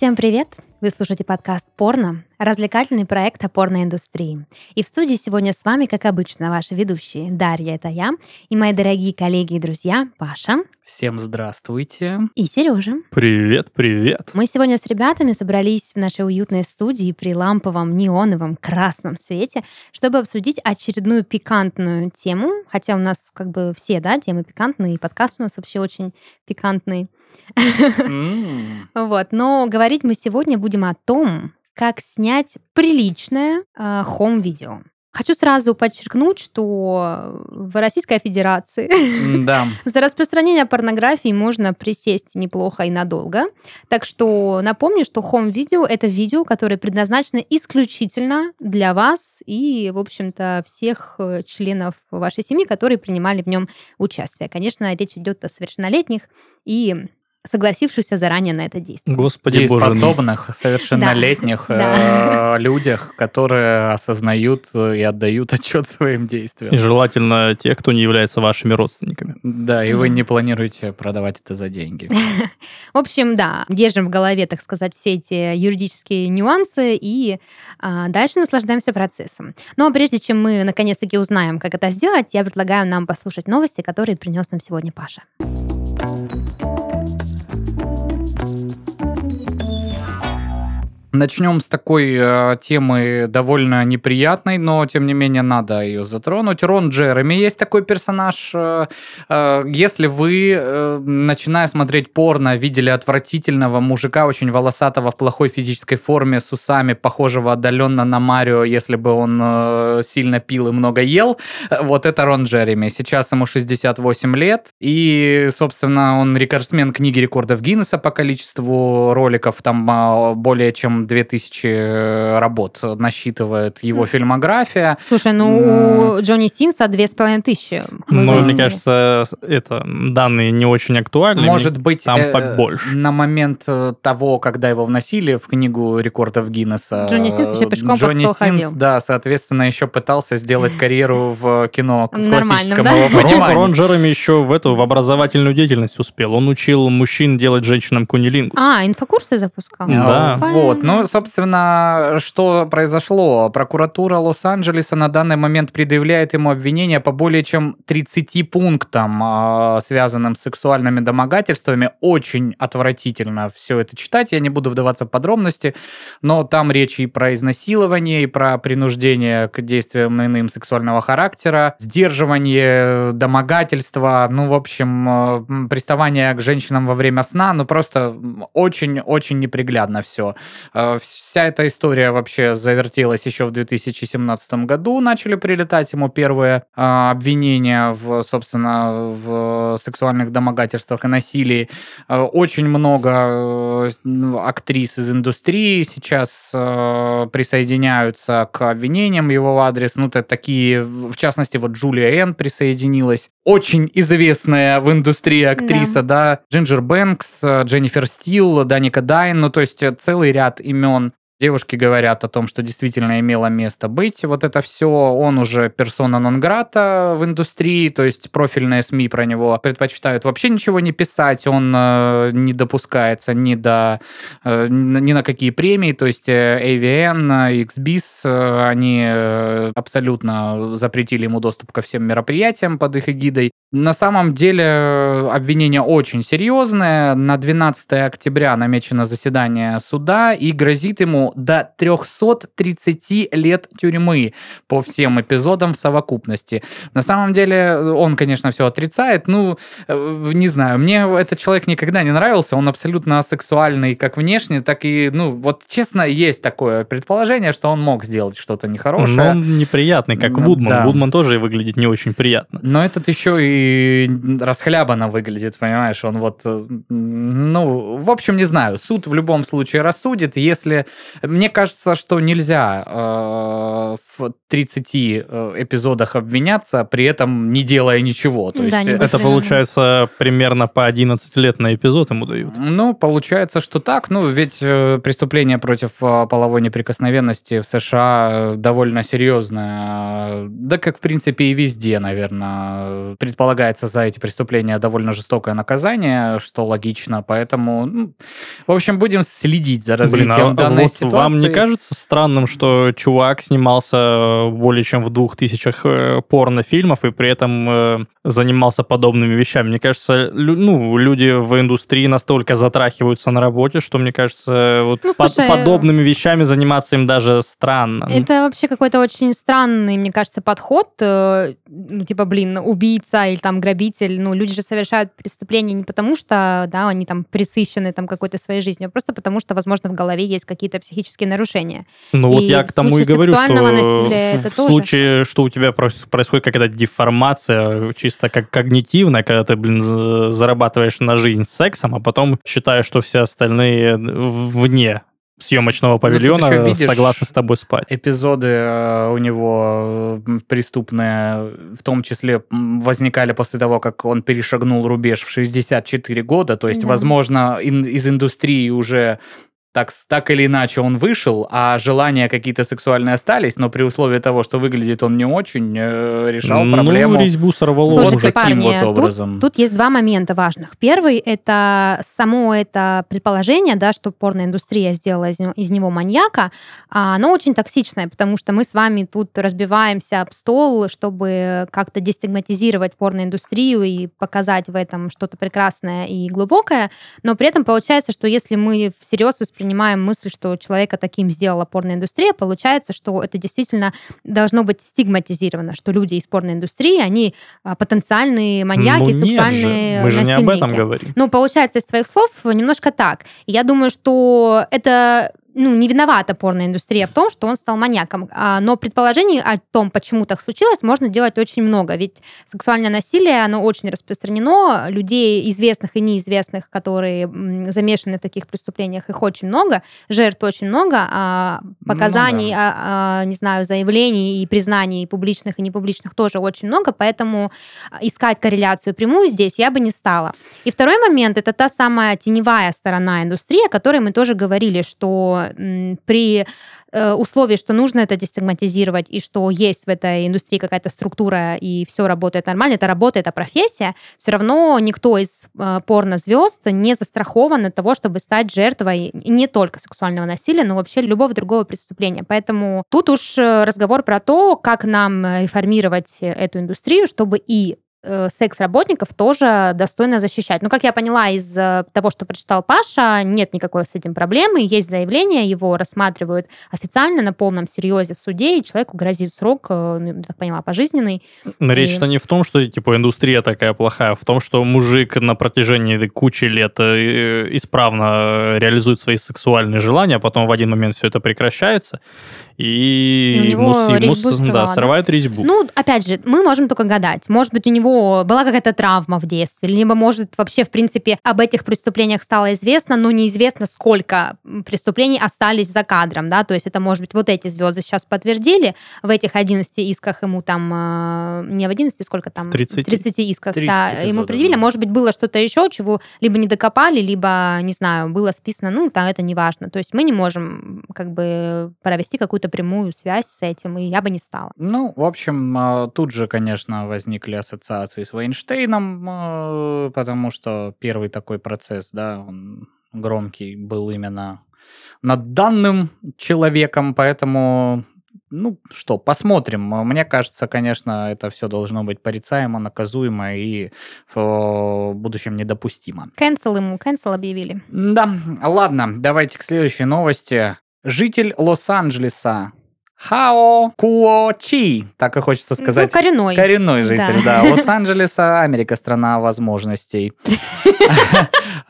Всем привет! Вы слушаете подкаст «Порно», развлекательный проект о порноиндустрии. И в студии сегодня с вами, как обычно, ваши ведущие Дарья, это я, и мои дорогие коллеги и друзья Паша. Всем здравствуйте. И Сережа. Привет, привет. Мы сегодня с ребятами собрались в нашей уютной студии при ламповом неоновом красном свете, чтобы обсудить очередную пикантную тему, хотя у нас как бы все, да, темы пикантные, и подкаст у нас вообще очень пикантный. Вот, но говорить мы сегодня будем о том, как снять приличное э, хом-видео. Хочу сразу подчеркнуть, что в Российской Федерации да. за распространение порнографии можно присесть неплохо и надолго. Так что напомню, что хом-видео — это видео, которое предназначено исключительно для вас и, в общем-то, всех э, членов вашей семьи, которые принимали в нем участие. Конечно, речь идет о совершеннолетних и согласившихся заранее на это действие. Господи способных, совершеннолетних э, людях, которые осознают и отдают отчет своим действиям. И желательно тех, кто не является вашими родственниками. Да, и вы не планируете продавать это за деньги. В общем, да, держим в голове, так сказать, все эти юридические нюансы и а, дальше наслаждаемся процессом. Но прежде чем мы наконец-таки узнаем, как это сделать, я предлагаю нам послушать новости, которые принес нам сегодня Паша. Начнем с такой э, темы довольно неприятной, но тем не менее надо ее затронуть. Рон Джереми есть такой персонаж. Э, э, если вы, э, начиная смотреть порно, видели отвратительного мужика, очень волосатого, в плохой физической форме, с усами, похожего отдаленно на Марио, если бы он э, сильно пил и много ел, вот это Рон Джереми. Сейчас ему 68 лет, и, собственно, он рекордсмен книги рекордов Гиннесса по количеству роликов, там э, более чем 2000 э, работ насчитывает его фильмография. Слушай, ну у Джонни Синса 2500. Ну, мне кажется, это данные не очень актуальны. Может быть, там э, побольше. на момент э, того, когда его вносили в книгу рекордов Гиннесса. Джонни Синс еще пешком Джонни Синс, ходил. да, соответственно, еще пытался сделать карьеру в кино в классическом да? его Рон, понимании. Рон Джереми еще в эту в образовательную деятельность успел. Он учил мужчин делать женщинам кунилингус. А, инфокурсы запускал? Да. Вот. Ну, собственно, что произошло? Прокуратура Лос-Анджелеса на данный момент предъявляет ему обвинения по более чем 30 пунктам, а, связанным с сексуальными домогательствами. Очень отвратительно все это читать. Я не буду вдаваться в подробности, но там речь и про изнасилование, и про принуждение к действиям иным сексуального характера, сдерживание, домогательства, ну, в общем, э, приставание к женщинам во время сна, ну, просто очень-очень неприглядно все. Э, Вся эта история вообще завертелась еще в 2017 году. Начали прилетать ему первые а, обвинения в, собственно, в сексуальных домогательствах и насилии. Э, Очень много э, актрис из индустрии сейчас э, присоединяются к обвинениям в его адрес. Ну, это такие, в частности, вот Джулия Энн присоединилась. Очень известная в индустрии актриса, да. Джинджер Бэнкс, э, Дженнифер Стил, Даника Дайн. Ну, то есть э, целый ряд имен Девушки говорят о том, что действительно имело место быть. Вот это все, он уже персона нон-грата в индустрии, то есть профильные СМИ про него предпочитают вообще ничего не писать, он э, не допускается ни до э, ни на какие премии, то есть э, AVN, э, XBIS, э, они э, абсолютно запретили ему доступ ко всем мероприятиям под их эгидой. На самом деле э, обвинение очень серьезное. На 12 октября намечено заседание суда и грозит ему до 330 лет тюрьмы по всем эпизодам в совокупности. На самом деле он, конечно, все отрицает. Ну, э, не знаю, мне этот человек никогда не нравился. Он абсолютно асексуальный как внешне, так и, ну, вот честно, есть такое предположение, что он мог сделать что-то нехорошее. Но он неприятный, как Вудман. да. Вудман тоже выглядит не очень приятно. Но этот еще и расхлябанно выглядит, понимаешь? Он вот, э, ну, в общем, не знаю. Суд в любом случае рассудит. Если... Мне кажется, что нельзя э, в 30 э, эпизодах обвиняться, при этом не делая ничего. То Да, есть, э, Это получается примерно по 11 лет на эпизод ему дают. Ну, получается, что так. Ну, ведь преступление против половой неприкосновенности в США довольно серьезное. Да, как, в принципе, и везде, наверное. Предполагается, полагается за эти преступления довольно жестокое наказание, что логично, поэтому, ну, в общем, будем следить за развитием Блин, а данной вот ситуации. вам не кажется странным, что чувак снимался более чем в двух тысячах э, порнофильмов и при этом э, занимался подобными вещами? Мне кажется, лю- ну, люди в индустрии настолько затрахиваются на работе, что, мне кажется, вот Ну, под- слушай, подобными вещами заниматься им даже странно. Это вообще какой-то очень странный, мне кажется, подход. э, Ну, типа, блин, убийца или там грабитель. Ну, люди же совершают преступления не потому, что, да, они там присыщены там какой-то своей жизнью, а просто потому, что, возможно, в голове есть какие-то психические нарушения. Ну вот И я в к тому и говорю, что насилия в это в тоже. случае, что у тебя происходит какая-то деформация, чисто как когнитивная, когда ты, блин, за- зарабатываешь на жизнь сексом, а потом считаешь, что все остальные вне съемочного Ну, павильона видишь, согласны с тобой спать. Эпизоды э, у него э, преступные, в том числе, возникали после того, как он перешагнул рубеж в 64 года. То есть, Да. возможно, ин- из индустрии уже так, так или иначе он вышел, а желания какие-то сексуальные остались, но при условии того, что выглядит он не очень, э, решал ну, проблему резьбу сорвало. вот Слушайте, таким парни, вот образом. Тут есть два момента важных. Первый — это само это предположение, да, что порноиндустрия сделала из него, из него маньяка, а, оно очень токсичное, потому что мы с вами тут разбиваемся об стол, чтобы как-то дестигматизировать порноиндустрию и показать в этом что-то прекрасное и глубокое, но при этом получается, что если мы всерьез воспринимаем мысль, что человека таким сделала порноиндустрия, получается, что это действительно должно быть стигматизировано, что люди из порноиндустрии, они а, потенциальные маньяки, ну, сексуальные же, мы же не об этом насильники. говорим. Ну, получается, из твоих слов немножко так. Я думаю, что это ну, не виновата порноиндустрия в том, что он стал маньяком. А, Но предположений о том, почему так случилось, можно делать очень много. Ведь сексуальное насилие, оно очень распространено. Людей известных и неизвестных, которые замешаны в таких преступлениях, их очень много. Жертв очень много. а Показаний, Ну а- а, не знаю, заявлений и признаний публичных и непубличных тоже очень много. Поэтому искать корреляцию прямую здесь я бы не стала. И второй момент это та самая теневая сторона индустрии, о которой мы тоже говорили, что при э, условии, что нужно это дестигматизировать, и что есть в этой индустрии какая-то структура, и все работает нормально, это работа, это профессия, все равно никто из э, порнозвезд не застрахован от того, чтобы стать жертвой не только сексуального насилия, но вообще любого другого преступления. Поэтому тут уж э, разговор про то, как нам реформировать эту индустрию, чтобы и секс-работников тоже достойно защищать. Ну, как я поняла из э, того, что прочитал Паша, нет никакой с этим проблемы, есть заявление, его рассматривают официально на полном серьезе в суде, и человеку грозит срок, э, ну, так поняла, пожизненный. Но И- речь-то не в том, что типа индустрия такая плохая, а в том, что мужик на протяжении кучи лет э, исправно реализует свои сексуальные желания, а потом в один момент все это прекращается, и, И у него ему, ему срывало, да, да? срывает резьбу. Ну, опять же, мы можем только гадать. Может быть, у него была какая-то травма в детстве, либо, может, вообще, в принципе, об этих преступлениях стало известно, но неизвестно, сколько преступлений остались за кадром, да, то есть это, может быть, вот эти звезды сейчас подтвердили, в этих 11 исках ему там, э, не в 11, сколько там? 30. 30 исках, 30 да, ему эпизодов, предъявили. да. Может быть, было что-то еще, чего либо не докопали, либо, не знаю, было списано, ну, там это не важно. То есть мы не можем как бы провести какую-то прямую связь с этим, и я бы не стала. Ну, в общем, э, тут же, конечно, возникли ассоциации с Вейнштейном, э, потому что первый такой процесс, да, он громкий был именно над данным человеком, поэтому, ну что, посмотрим. Мне кажется, конечно, это все должно быть порицаемо, наказуемо и в будущем недопустимо. Cancel ему, cancel объявили. Да, ладно, давайте к следующей новости. Житель Лос-Анджелеса Хао Куо Чи, так и хочется сказать. Ну, коренной. Коренной житель, да. Лос-Анджелеса, Америка, страна возможностей.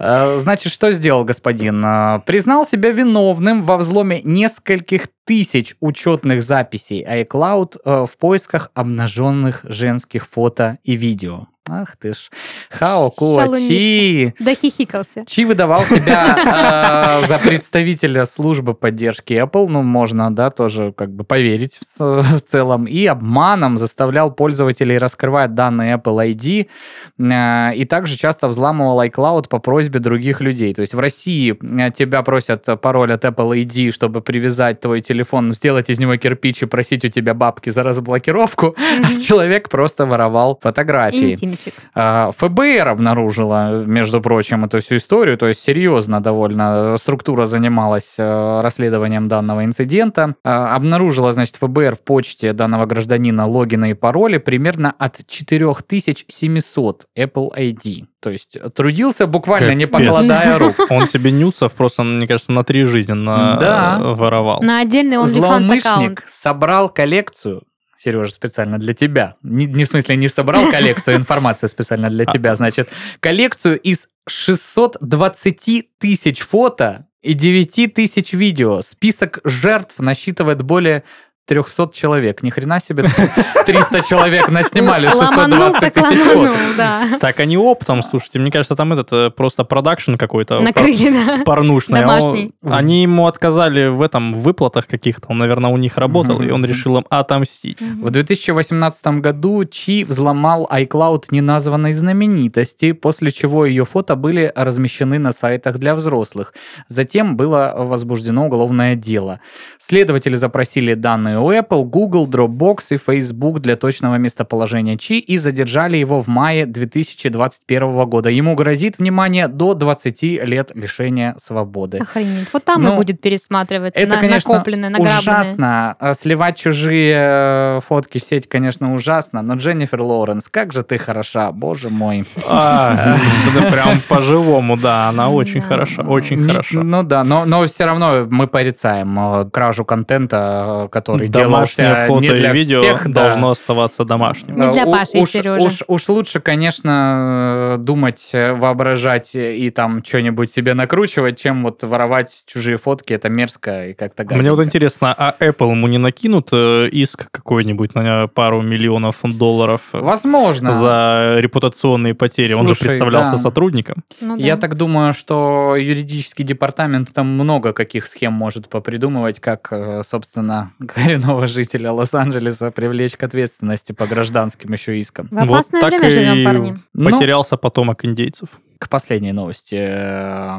Э, Значит, что сделал господин? Э, Признал себя виновным во взломе нескольких тысяч учетных записей iCloud э, в поисках обнаженных женских фото и видео. Ах ты ж. Хао Куо Чи. Да хихикался. Чи выдавал себя э, за представителя службы поддержки Apple, ну, можно, да, тоже как бы поверить в, в целом, и обманом заставлял пользователей раскрывать данные Apple ID, э, и также часто взламывал iCloud по просьбе других людей. То есть в России э, тебя просят пароль от Apple ID, чтобы привязать твой телефон, сделать из него кирпич и просить у тебя бабки за разблокировку, а Мгм. человек просто воровал фотографии. Интимчик. Мальчик. А, ФБР обнаружила, между прочим, эту всю историю, то есть серьезно довольно структура занималась э, расследованием данного инцидента. А, Обнаружила, значит, ФБР в почте данного гражданина логины и пароли примерно от 4700 Apple ID. То есть трудился буквально не Капец. покладая рук. Он себе нюцев просто, мне кажется, на три жизни на... Да. воровал. На отдельный аккаунт. Злоумышленник собрал коллекцию Сережа, специально для тебя. Не, не в смысле не собрал коллекцию, а информация специально для тебя. Значит, коллекцию из 620 тысяч фото и 9 тысяч видео. Список жертв насчитывает более 300 человек. Ни хрена себе 300 человек наснимали Ломанул 620 так тысяч фото. да. Так они оптом, слушайте, мне кажется, там этот э, просто продакшн какой-то Накрыли, да. порнушный. а он-. Они ему отказали в этом в выплатах каких-то. Он, наверное, у них работал, и он решил им отомстить. В 2018 году Чи взломал iCloud неназванной знаменитости, после чего ее фото были размещены на сайтах для взрослых. Затем было возбуждено уголовное дело. Следователи запросили данные у Apple, Google, Dropbox и Facebook для точного местоположения Чи и задержали его в мае 2021 года. Ему грозит, внимание, до 20 лет лишения свободы. Охренеть. Вот там Ну, и будет пересматривать Это, на- конечно, накопленное, награбленное. ужасно. А Сливать чужие э, фотки в сеть, конечно, ужасно. Но Дженнифер Лоуренс, как же ты хороша, боже мой. А, да прям по-живому, да, она очень хороша, очень хорошо. Ну да, но, но все равно мы порицаем э, кражу контента, э, который Домашнее фото не и для видео всех. да. должно оставаться домашним. Не для Э, у- Паши и уж, Сережи. Уж, уж лучше, конечно, э, думать, э, воображать и там что-нибудь себе накручивать, чем вот воровать чужие фотки. Это мерзко и как-то Мне вот гаденько. интересно, а Apple ему не накинут э, иск какой-нибудь на пару миллионов долларов Возможно. за репутационные потери? Он же Слушай, представлялся да. сотрудником. Ну да. Я так думаю, что юридический департамент там много каких схем может попридумывать, как, собственно, коренного жителя Лос-Анджелеса привлечь к ответственности по гражданским еще искам. В опасное вот так время и живем, парни. Ну, потерялся потомок индейцев. К последней новости, э,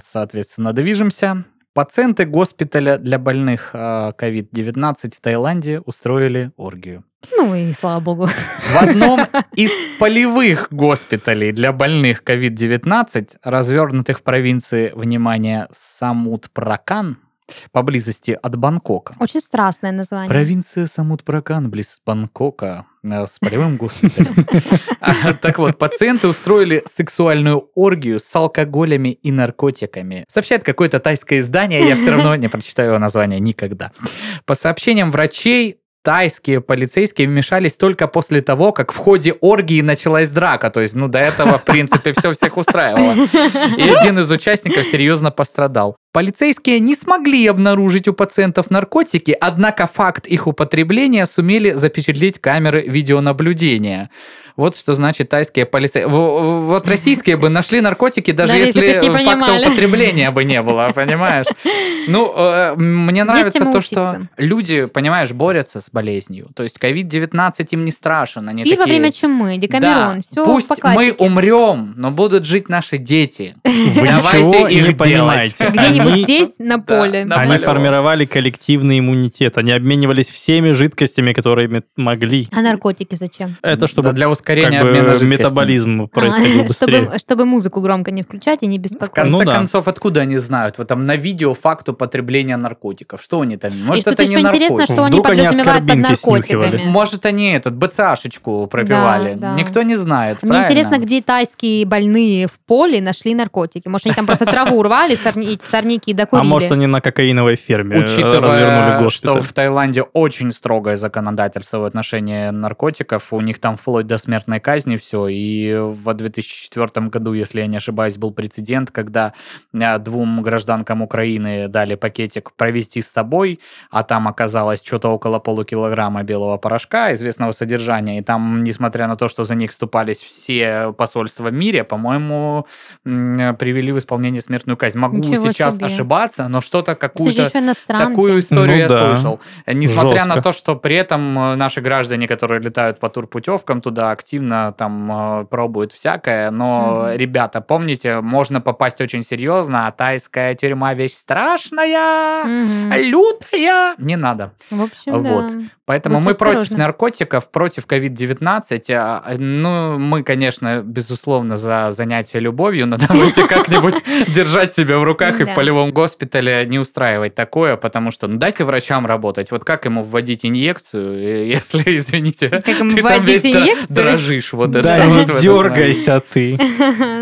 соответственно, движемся. Пациенты госпиталя для больных э, COVID-19 в Таиланде устроили оргию. Ну и слава богу. В одном из полевых госпиталей для больных COVID-19, развернутых в провинции, внимание, Самут-Пракан, поблизости от Бангкока. Очень страстное название. Провинция Самут-Пракан, близ Бангкока, э, с полевым госпиталем. Так вот, пациенты устроили сексуальную оргию с алкоголями и наркотиками. Сообщает какое-то тайское издание, я все равно не прочитаю его название никогда. По сообщениям врачей, тайские полицейские вмешались только после того, как в ходе оргии началась драка. То есть, ну, до этого, в принципе, все всех устраивало. И один из участников серьезно пострадал. Полицейские не смогли обнаружить у пациентов наркотики, однако факт их употребления сумели запечатлеть камеры видеонаблюдения. Вот что значит тайские полицейские. Вот российские бы нашли наркотики, даже, Даже если если факта понимали. употребления бы не было, понимаешь? Ну, э, мне нравится то, что люди, понимаешь, борются с болезнью. То есть COVID-19 им не страшен. Они во такие, время чумы, декамерон, да, все пусть мы умрем, но будут жить наши дети. Вы ничего не понимаете. Где-нибудь Они- здесь, на поле. Они формировали коллективный иммунитет. Они обменивались всеми жидкостями, которыми могли. А наркотики зачем? Это чтобы для ускорения обмена метаболизм А, происходил быстрее. чтобы, музыку громко не включать и не В беспокоить. конце Ну да. концов, откуда они знают? Вот там на видео факт употребления наркотиков. Что они там? Может, это не еще интересно, что они подразумевают под наркотиками. Может, они этот БЦАшечку пропивали. Никто не знает, Мне интересно, где тайские больные в поле нашли наркотики. Может, они там просто траву урвали, сорни- сорняки А докурили. может, они на кокаиновой ферме э, развернули Учитывая, что в Таиланде очень строгое законодательство в отношении наркотиков, у них там вплоть до смертной казни все, и в 2004 году, если я не ошибаюсь, был прецедент, когда э, двум гражданкам Украины дали пакетик провести с собой, а там оказалось что-то около полукилограмма белого порошка известного содержания, и там, несмотря на то, что за них вступались все посольства в мире, по-моему, м, привели в исполнение смертную казнь. Могу Ничего сейчас себе. ошибаться, но что-то какую-то. Такую историю Ну я да. слышал. Несмотря на Жестко. то, что при этом э, наши граждане, которые летают по турпутевкам туда, активно там э, пробуют всякое, но, Мгм. ребята, помните, можно попасть очень серьезно, а тайская тюрьма вещь страшная, Мгм. лютая. Не надо. В общем, Вот. да. Поэтому Будьте мы против осторожны. наркотиков, против COVID-19. А, Ну, мы, конечно, безусловно, за занятие любовью, но давайте как-нибудь держать себя в руках и в полевом госпитале не устраивать такое, потому что, ну, дайте врачам работать. Вот как ему вводить инъекцию, если, извините, Как ему ты там вводить весь инъекцию? дрожишь. Вот это Да не момент. дергайся ты.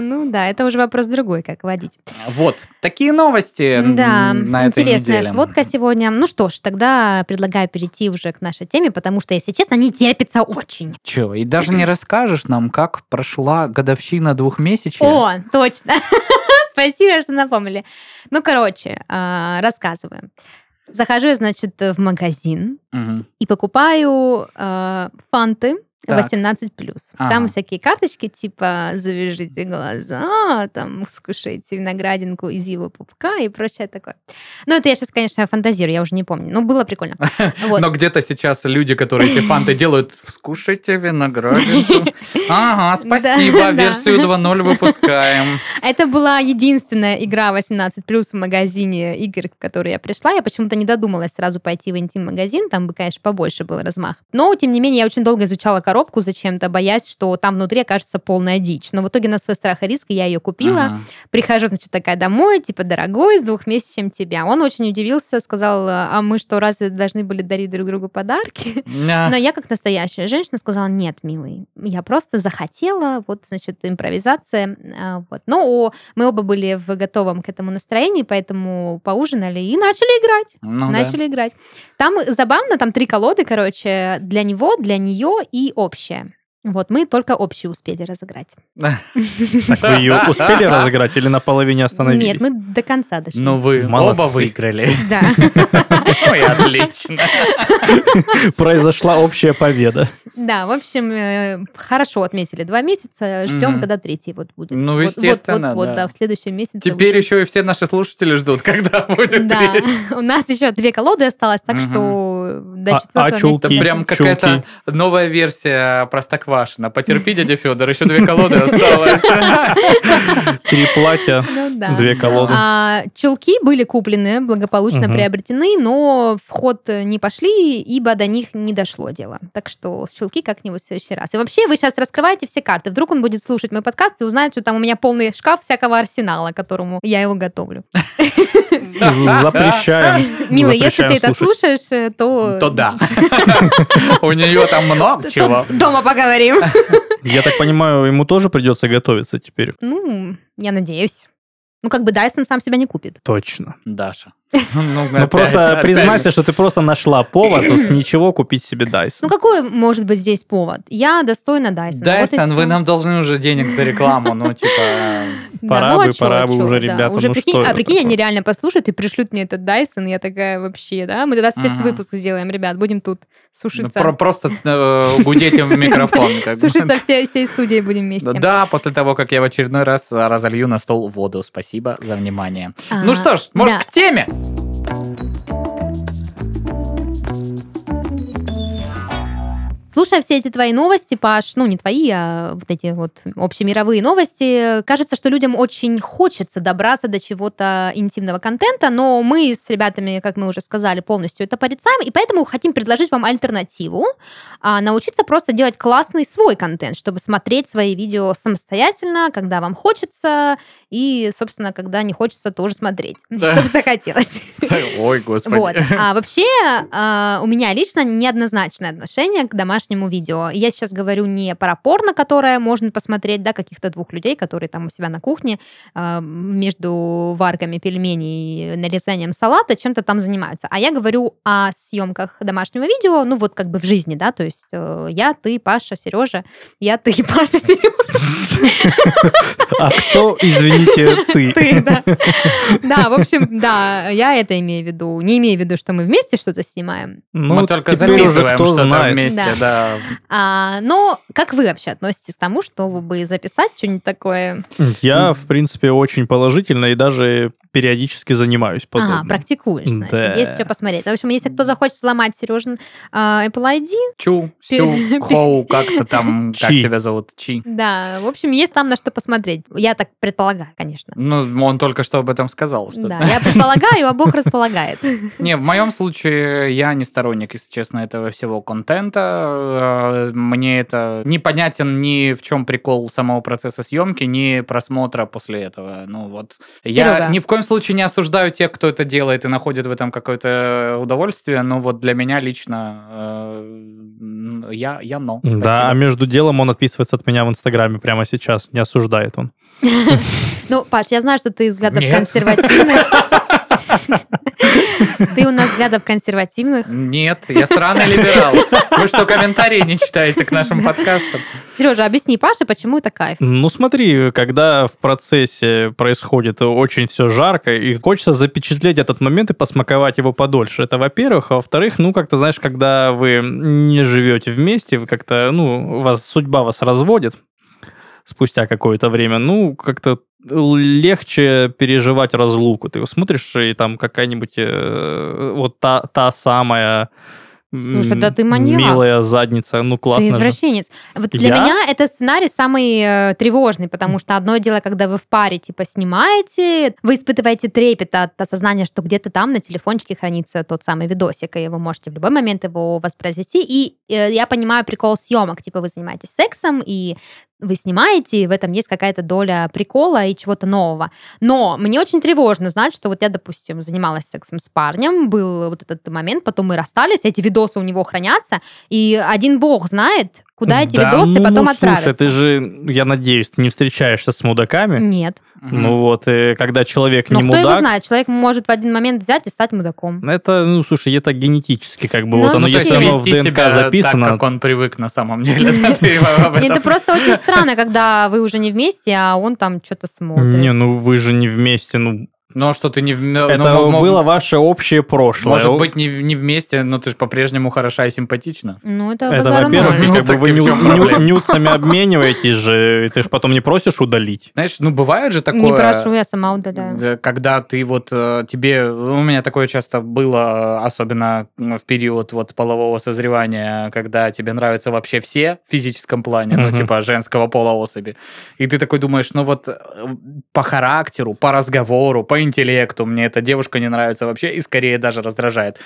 Ну да, это уже вопрос другой, как водить. Вот, такие новости Да, интересная сводка сегодня. Ну что ж, тогда предлагаю перейти уже к нашей теме, потому что, если честно, не терпится очень. Че, и даже не расскажешь нам, как прошла годовщина двухмесячья? О, точно. Спасибо, что напомнили. Ну, короче, а, рассказываю. Захожу, значит, в магазин Мгм. и покупаю а, фанты Так. 18 Ага. Там всякие карточки, типа завяжите глаза, там скушайте виноградинку из его пупка и прочее такое. Ну, это я сейчас, конечно, фантазирую, я уже не помню. Но было прикольно. Вот. Но где-то сейчас люди, которые эти фанты делают, скушайте виноградинку. Ага, спасибо, версию 2.0 выпускаем. Это была единственная игра 18 в магазине игр, в которую я пришла. Я почему-то не додумалась сразу пойти в интим-магазин, там бы, конечно, побольше был размах. Но, тем не менее, я очень долго изучала коробку зачем-то, боясь, что там внутри окажется полная дичь. Но в итоге на свой страх и риск я ее купила. Ага. Прихожу, значит, такая домой, типа, дорогой, с двухмесячем тебя. Он очень удивился, сказал, а мы что, разве должны были дарить друг другу подарки? Ня. Но я, как настоящая женщина, сказала, нет, милый, я просто захотела, вот, значит, импровизация. а, Вот. Но о, мы оба были в готовом к этому настроении, поэтому поужинали и начали играть. Ну да. начали играть. Там забавно, там три колоды, короче, для него, для нее и общая. Вот, мы только общую успели разыграть. Так вы ее успели разыграть или на половине остановились? Нет, мы до конца дошли. Ну вы оба выиграли. Да. Ой, отлично. Произошла общая победа. Да, в общем, э, хорошо отметили два месяца. Ждем, когда третий вот будет. Ну, естественно, Вот, да. в следующем месяце. Теперь еще и все наши слушатели ждут, когда будет Да, у нас еще две колоды осталось, так что до А- четвертого а месяца. чулки? Это прям какая-то новая версия Простоквашина. Потерпи, дядя Федор, еще две колоды осталось. Три платья, Ну две колоды. А, чулки были куплены, благополучно приобретены, но в ход не пошли, ибо до них не дошло дело. Так что с чулки как-нибудь в следующий раз. И вообще вы сейчас раскрываете все карты. Вдруг он будет слушать мой подкаст и узнает, что там у меня полный шкаф всякого арсенала, которому я его готовлю. Запрещаем. Милый, если ты это слушаешь, э, то... То да. У нее там много чего. дома поговорим. Я так понимаю, ему тоже придется готовиться теперь. Ну, я надеюсь. Ну, как бы Дайсон сам себя не купит. Точно. Даша. Ну, Ну просто признайся, что ты просто нашла повод с ничего купить себе Ну, Dyson. какой может быть здесь повод? Я достойна Дайсона. Вот и Дайсон, вы нам должны уже денег за рекламу, ну, типа... Пора ну, бы, пора бы уже, ребята, Уже ну прикинь, что а прикинь, они реально послушают и пришлют мне этот Дайсон, я такая вообще, да? Мы тогда спецвыпуск сделаем, ребят, будем тут ну, сушиться. про- Просто э, гудеть им в микрофон. Сушиться всей, студией будем вместе. Да, после того, как я в очередной раз разолью на стол воду. Спасибо за внимание. А, Ну что ж, может, к теме? Слушая все эти твои новости, Паш, ну не твои, а вот эти вот общемировые новости, кажется, что людям очень хочется добраться до чего-то интимного контента, но мы с ребятами, как мы уже сказали, полностью это порицаем, и поэтому хотим предложить вам альтернативу, а, научиться просто делать классный свой контент, чтобы смотреть свои видео самостоятельно, когда вам хочется, и, собственно, когда не хочется, тоже смотреть, Да. чтобы захотелось. Ой, господи. Вот. А вообще, а, у меня лично неоднозначное отношение к домашнему видео. Я сейчас говорю не про порно, которое можно посмотреть, да, каких-то двух людей, которые там у себя на кухне а, между варками пельменей и нарезанием салата чем-то там занимаются. А я говорю о съемках домашнего видео, ну вот как бы в жизни, да, то есть э, я, ты, Паша, Сережа, я, ты, Паша, Сережа, А кто, извините, ты? ты, да. Да, в общем, да, я это имею в виду. Не имею в виду, что мы вместе что-то снимаем. Ну, Мы только записываем что-то вместе, Да. Да. А, но как вы вообще относитесь к тому, чтобы записать что-нибудь такое? Я, в принципе, очень положительно и даже периодически занимаюсь подобным. Ага, практикуешь, значит. Да. Есть что посмотреть. В общем, если кто захочет взломать Сережин а, Apple ID, Чу, Сю, Хоу, как-то там, как тебя зовут? Чи. да, в общем, есть там на что посмотреть. Я так предполагаю, конечно. Ну, он только что об этом сказал. Что Да, я предполагаю, а Бог располагает. Не, в моем случае я не сторонник, если честно, этого всего контента. Э, Мне это непонятен ни в чем прикол самого процесса съемки, ни просмотра после этого. Ну вот. Я ни в коем случае не осуждаю тех, кто это делает и находит в этом какое-то удовольствие, но вот для меня лично э, я, я но. Да, а между делом он отписывается от меня в Инстаграме прямо сейчас. Не осуждает он. Ну, Паш, я знаю, что ты взглядов консервативных. Ты у нас взглядов консервативных. Нет, я сраный либерал. Вы что, комментарии не читаете к нашим подкастам? Сережа, объясни Паше, почему это кайф. Ну смотри, когда в процессе происходит очень все жарко, и хочется запечатлеть этот момент и посмаковать его подольше. Это во-первых. А во-вторых, ну как-то, знаешь, когда вы не живете вместе, вы как-то, ну, вас судьба вас разводит спустя какое-то время, ну, как-то легче переживать разлуку. Ты смотришь, и там какая-нибудь э, вот та, та самая Слушай, да ты маньяк. милая задница, ну классно Ты же. извращенец. Вот для Я? меня это сценарий самый э, тревожный, потому что одно дело, когда вы в паре типа снимаете, вы испытываете трепет от осознания, что где-то там на телефончике хранится тот самый видосик, и вы можете в любой момент его воспроизвести. И э, я понимаю прикол съемок, типа вы занимаетесь сексом, и вы снимаете, и в этом есть какая-то доля прикола и чего-то нового. Но мне очень тревожно знать, что вот я, допустим, занималась сексом с парнем, был вот этот момент, потом мы расстались, эти видосы у него хранятся, и один бог знает, куда эти Да видосы ну, потом ну, отправятся. Слушай, ты же, я надеюсь, ты не встречаешься с мудаками. Нет. Ну вот, и когда человек Но не кто его мудак, знает? Человек может в один момент взять и стать мудаком. это, ну, слушай, это генетически как бы, Ну, вот оно, ну, если оно в вести ДНК себя записано, так, как он привык на самом деле. Это просто очень странно, когда вы уже не вместе, а он там что-то смотрит. не, ну вы же не вместе, ну, Ну, что ты не... в- ну, это мо- мо- было ваше общее прошлое. Может быть, не, не вместе, но ты же по-прежнему хороша и симпатична. Ну, это, Это, во-первых, Ну, как бы вы ню- нюцами обмениваетесь же, и ты же потом не просишь удалить. Знаешь, ну, бывает же такое... Не прошу, я сама удаляю. Да, Когда ты вот э, тебе, у меня такое часто было, э, особенно в период вот полового созревания, когда тебе нравятся вообще все в физическом плане, ну типа женского пола особи, и ты такой думаешь, ну вот э, по характеру, по разговору, по интеллекту мне эта девушка не нравится вообще и скорее даже раздражает,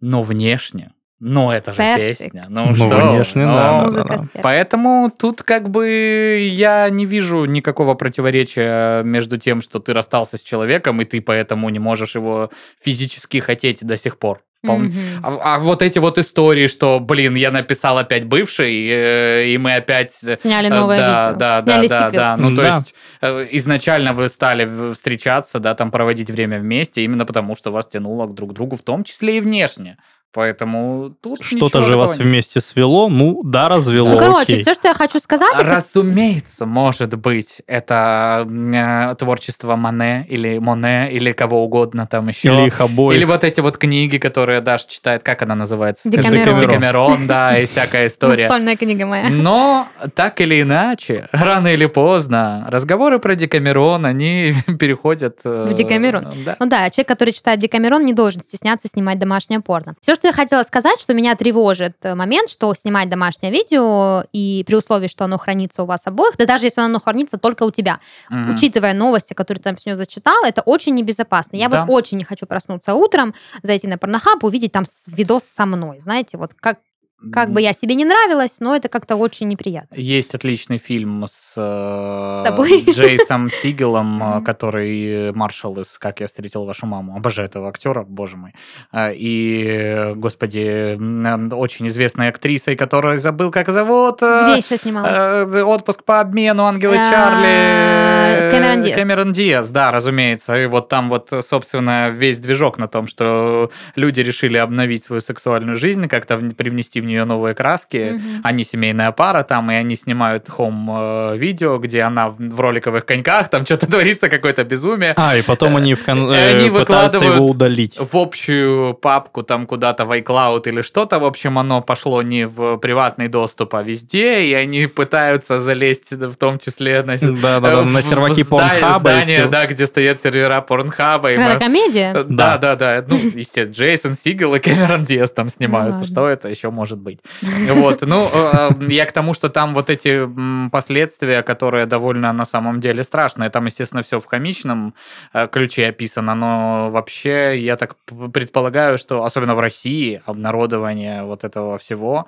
но внешне. Ну, это же Персик. песня. Ну, Ну, что? внешне, Ну, да, да, Музыка да. Поэтому тут как бы я не вижу никакого противоречия между тем, что ты расстался с человеком, и ты поэтому не можешь его физически хотеть до сих пор. Вполне. Мгм. А, а вот эти вот истории, что, блин, я написал опять бывший, э, и мы опять... э, Сняли новое да, видео. Да, Сняли да, да, сиквел. да. Ну, то Да. есть э, изначально вы стали встречаться, да, там проводить время вместе, именно потому что вас тянуло друг к другу, в том числе и внешне. Поэтому тут Что-то же вас нет. вместе свело, ну да, развело, Ну, короче, окей. все, что я хочу сказать, это Разумеется, может быть, это э, творчество Мане или Моне или кого угодно там еще. Или их обоих. Или вот эти вот книги, которые Даша читает, как она называется? Декамерон. Декамерон, да, и всякая история. настольная книга моя. Но так или иначе, рано или поздно, разговоры про Декамерон, они переходят... э, В Декамерон. Да. Ну да, человек, который читает Декамерон, не должен стесняться снимать домашнее порно. Все, что я хотела сказать, что меня тревожит э, момент, что снимать домашнее видео, и при условии, что оно хранится у вас обоих, да даже если оно хранится только у тебя, Мгм. учитывая новости, которые ты там сегодня зачитал, это очень небезопасно. Я Да. вот очень не хочу проснуться утром, зайти на порнохаб, увидеть там с- видос со мной. Знаете, вот как, как бы я себе не нравилась, но это как-то очень неприятно. Есть отличный фильм с, э, С тобой? Джейсом Сигелом, э, который маршал из «Как я встретил вашу маму». Обожаю этого актера, боже мой. А, И, господи, очень известной актрисой, которую забыл, как зовут. э, Где еще снималась? Отпуск по обмену, ангелы А, Чарли. Кэмерон Диаз. Кэмерон Диаз, да, разумеется. И вот там вот, собственно, весь движок на том, что люди решили обновить свою сексуальную жизнь, как-то привнести в нее новые краски. Мгм. Они семейная пара там, и они снимают хом-видео, где она в роликовых коньках, там что-то творится, какое-то безумие. А, и потом они, в кон... И э, они пытаются его удалить. в общую папку там куда-то в iCloud или что-то. В общем, оно пошло не в приватный доступ, а везде, и они пытаются залезть в том числе на, Да-да-да, на в- серваки в зда- Порнхаба здание, да, где стоят сервера Порнхаба. ма- комедия? Да, да, да. Ну, естественно, Джейсон Сигел и Кэмерон Диас там снимаются. ладно. Что это еще может быть? Вот, ну, э, я к тому, что там вот эти последствия, которые довольно на самом деле страшные. Там, естественно, все в комичном э, ключе описано, но вообще я так предполагаю, что особенно в России обнародование вот этого всего,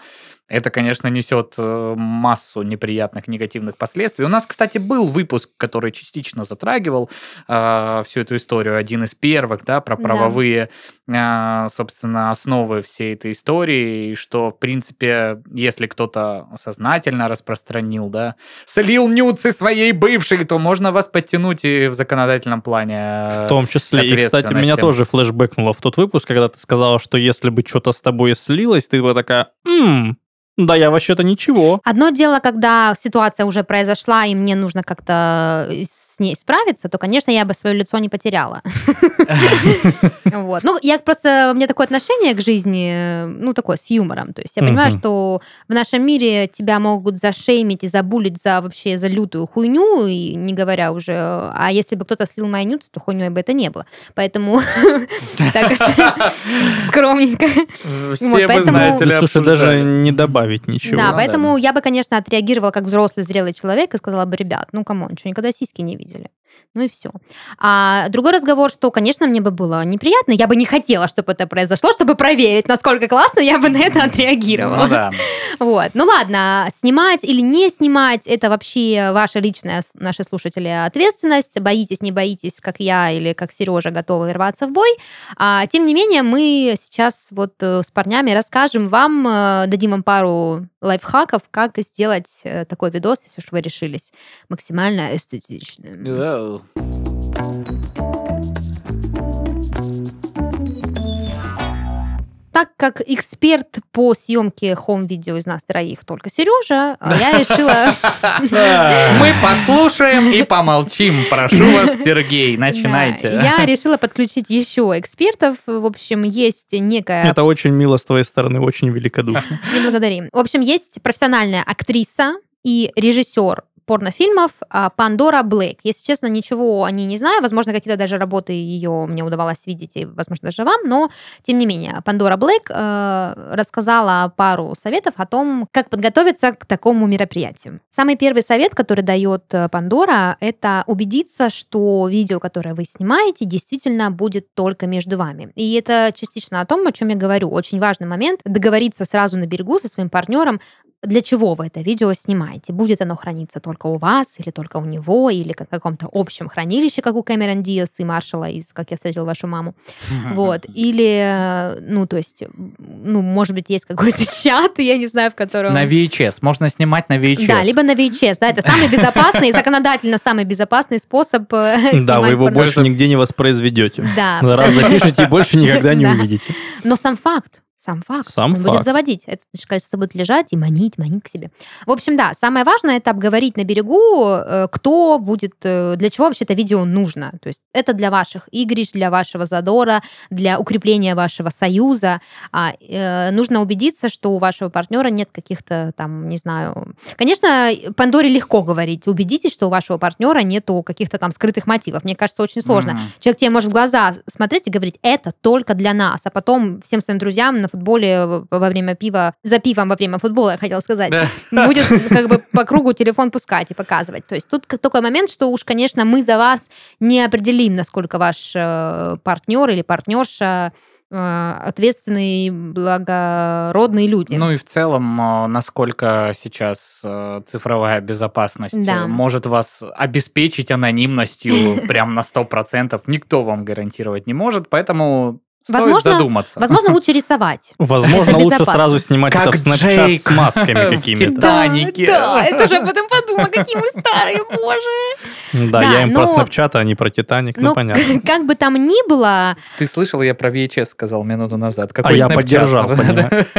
это, конечно, несет э, массу неприятных негативных последствий. У нас, кстати, был выпуск, который частично затрагивал э, всю эту историю, один из первых, да, про Да. правовые, э, собственно, основы всей этой истории, и что, в принципе, если кто-то сознательно распространил, да, слил нюцы своей бывшей, то можно вас подтянуть и в законодательном плане. э, В том числе. И, кстати, меня тоже флешбэкнуло в тот выпуск, когда ты сказала, что если бы что-то с тобой слилось, ты бы такая, «М, да я вообще-то ничего. Одно дело, когда ситуация уже произошла, и мне нужно как-то с ней справиться, то, конечно, я бы свое лицо не потеряла. Вот. Ну, я просто... У меня такое отношение к жизни, ну, такое, с юмором. То есть я понимаю, что в нашем мире тебя могут зашеймить и забулить за вообще за лютую хуйню, и не говоря уже... А если бы кто-то слил мои нюдсы, то хуйней бы это не было. Поэтому так скромненько. Все поэтому- знаете ли, Слушай, даже не добавить ничего. Да, да. поэтому я бы, конечно, отреагировала как взрослый, зрелый человек и сказала бы, ребят, ну, come on, что, никогда сиськи не видели? Ну и все. А другой разговор, что, конечно, мне бы было неприятно, я бы не хотела, чтобы это произошло, чтобы проверить, насколько классно, я бы на это отреагировала. Ну да. Вот. Ну ладно, снимать или не снимать, это вообще ваша личная, наши слушатели, ответственность. Боитесь, не боитесь, как я или как Сережа готовы рваться в бой. А, тем не менее, мы сейчас вот э, с парнями расскажем вам, э, дадим вам пару лайфхаков, как сделать э, такой видос, если уж вы решились, максимально эстетичным. Так как эксперт по съемке хоум-видео из нас троих только Сережа, а я решила... Мы послушаем и помолчим. Прошу вас, Сергей, начинайте. Я решила подключить еще экспертов. В общем, есть некая... Это очень мило с твоей стороны, очень великодушно. Не благодарим. В общем, есть профессиональная актриса и режиссер порнофильмов а, Пандора Блейк. Если честно, ничего о ней не знаю. Возможно, какие-то даже работы ее мне удавалось видеть, и, возможно, даже вам. Но, тем не менее, Пандора Блейк э, рассказала пару советов о том, как подготовиться к такому мероприятию. Самый первый совет, который дает э, Пандора, это убедиться, что видео, которое вы снимаете, действительно будет только между вами. И это частично о том, о чем я говорю. Очень важный момент договориться сразу на берегу со своим партнером, для чего вы это видео снимаете. Будет оно храниться только у вас, или только у него, или как в каком-то общем хранилище, как у Кэмерон Диас и Маршала из «Как я встретил вашу маму». Вот. Или, э, ну, то есть, ну, может быть, есть какой-то чат, я не знаю, в котором... На VHS. Можно снимать на VHS. Да, либо на VHS, да, это самый безопасный, законодательно самый безопасный способ э, Да, вы его больше нигде не воспроизведете. Да. Раз запишете, больше никогда не увидите. Но сам факт, сам факт. Сам он будет факт. заводить. Это кольцо будет лежать и манить, манить к себе. В общем, да, самое важное это обговорить на берегу, э, кто будет, э, для чего вообще это видео нужно. То есть это для ваших игрищ, для вашего задора, для укрепления вашего союза. А, э, нужно убедиться, что у вашего партнера нет каких-то там, не знаю... Конечно, Пандоре легко говорить. Убедитесь, что у вашего партнера нету каких-то там скрытых мотивов. Мне кажется, очень сложно. Мгм. Человек тебе может в глаза смотреть и говорить, это только для нас, а потом всем своим друзьям на футболе во время пива, за пивом во время футбола, я хотела сказать, будет как бы по кругу телефон пускать и показывать. То есть тут такой момент, что уж, конечно, мы за вас не определим, насколько ваш э, партнер или партнерша э, ответственные, благородные люди. Ну и в целом, э, насколько сейчас э, цифровая безопасность Да. э, может вас обеспечить анонимностью прям на 100%, никто вам гарантировать не может, поэтому Стоит Возможно, задуматься. Возможно, лучше рисовать. Возможно, лучше сразу снимать Как это в Snapchat с масками какими-то. Титанике. Да, это же об этом подумала, какие мы старые, боже. Да, Да, я им про Snapchat, а не про Титаник, ну Ну, понятно. как бы там ни было, Ты слышал, я про VHS сказал минуту назад. А Какой я Snapchat? поддержал,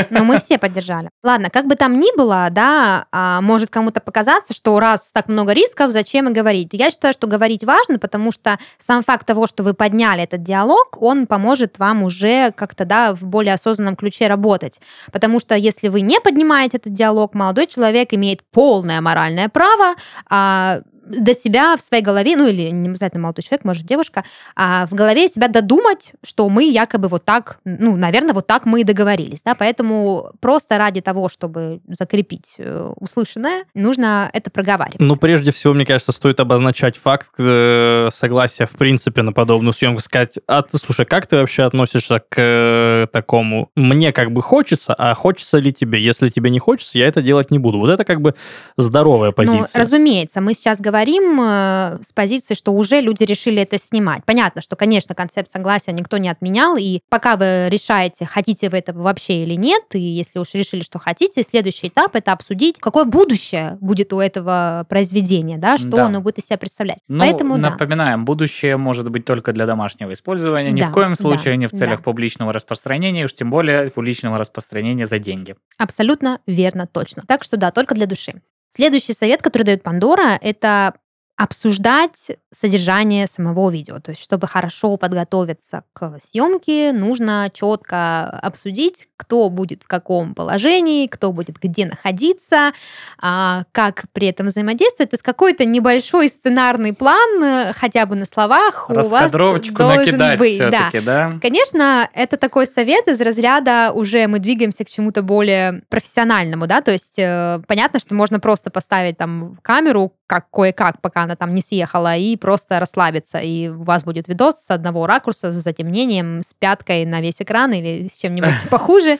но мы все поддержали. Ладно, как бы там ни было, да, а, может кому-то показаться, что раз так много рисков, зачем и говорить. Я считаю, что говорить важно, потому что сам факт того, что вы подняли этот диалог, он поможет вам уже как-то, да, в более осознанном ключе работать. Потому что если вы не поднимаете этот диалог, молодой человек имеет полное моральное право а, до себя в своей голове, ну или не обязательно молодой человек, может девушка, а в голове себя додумать, что мы якобы вот так, ну, наверное, вот так мы и договорились, да, поэтому просто ради того, чтобы закрепить э, услышанное, нужно это проговаривать. Ну, прежде всего, мне кажется, стоит обозначать факт э, согласия в принципе на подобную съемку. Сказать, а ты, слушай, как ты вообще относишься к э, такому? Мне как бы хочется, а хочется ли тебе? Если тебе не хочется, я это делать не буду. Вот это как бы здоровая позиция. Ну, разумеется, мы сейчас говорим э, с позиции, что уже люди решили это снимать. Понятно, что, конечно, концепт согласия никто не отменял, и пока вы решаете, хотите вы этого вообще или нет, и если уж решили, что хотите, следующий этап это обсудить, какое будущее будет у этого произведения, да, что Да. оно будет из себя представлять. Ну, Поэтому да. напоминаем, будущее может быть только для домашнего использования, ни Да, в коем да, случае не в целях да. публичного распространения, уж тем более публичного распространения за деньги. Абсолютно верно, точно. Так что да, только для души. Следующий совет, который дает Пандора, это обсуждать содержание самого видео. То есть, чтобы хорошо подготовиться к съемке, нужно четко обсудить, кто будет в каком положении, кто будет где находиться, а, как при этом взаимодействовать. То есть какой-то небольшой сценарный план, э, хотя бы на словах, у вас должен быть. Да. да? Конечно, это такой совет из разряда уже мы двигаемся к чему-то более профессиональному, да, то есть э, понятно, что можно просто поставить там камеру как кое-как, пока она там не съехала, и просто расслабиться, и у вас будет видос с одного ракурса с затемнением, с пяткой на весь экран или с чем-нибудь похуже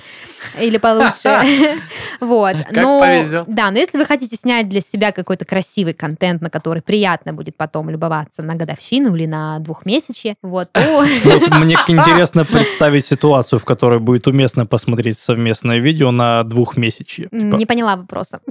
или получше. Вот. Но-. Да, но если вы хотите снять для себя какой-то красивый контент, на который приятно будет потом любоваться на годовщину или на двухмесячье, вот, то Вот мне интересно представить ситуацию, в которой будет уместно посмотреть совместное видео на двухмесячье. Типа, Не поняла вопроса.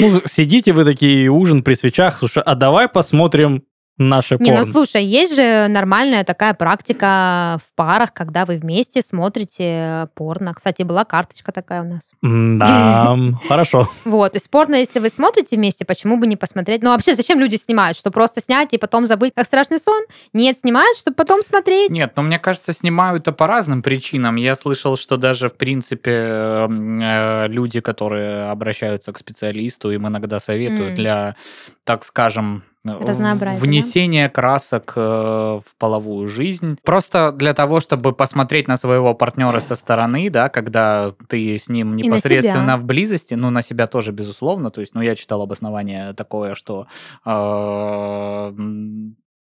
ну, сидите вы такие, ужин при свечах, слушай, а давай посмотрим наше Не, ну порно. слушай, есть же нормальная такая практика в парах, когда вы вместе смотрите порно. Кстати, была карточка такая у нас. Да, хорошо. Вот, есть порно, если вы смотрите вместе, почему бы не посмотреть? Ну, вообще, зачем люди снимают? Что просто снять и потом забыть, как страшный сон? Нет, снимают, чтобы потом смотреть. Нет, но мне кажется, снимают это по разным причинам. Я слышал, что даже, в принципе, м, э, люди, которые обращаются к специалисту, им иногда советуют для, так скажем, э, Разнообразия, да? внесения красок э, в половую жизнь. Просто для того, чтобы посмотреть на своего партнера со стороны, да, когда ты с ним непосредственно в близости, ну, на себя тоже, безусловно. То есть, ну, я читал обоснование такое, что э,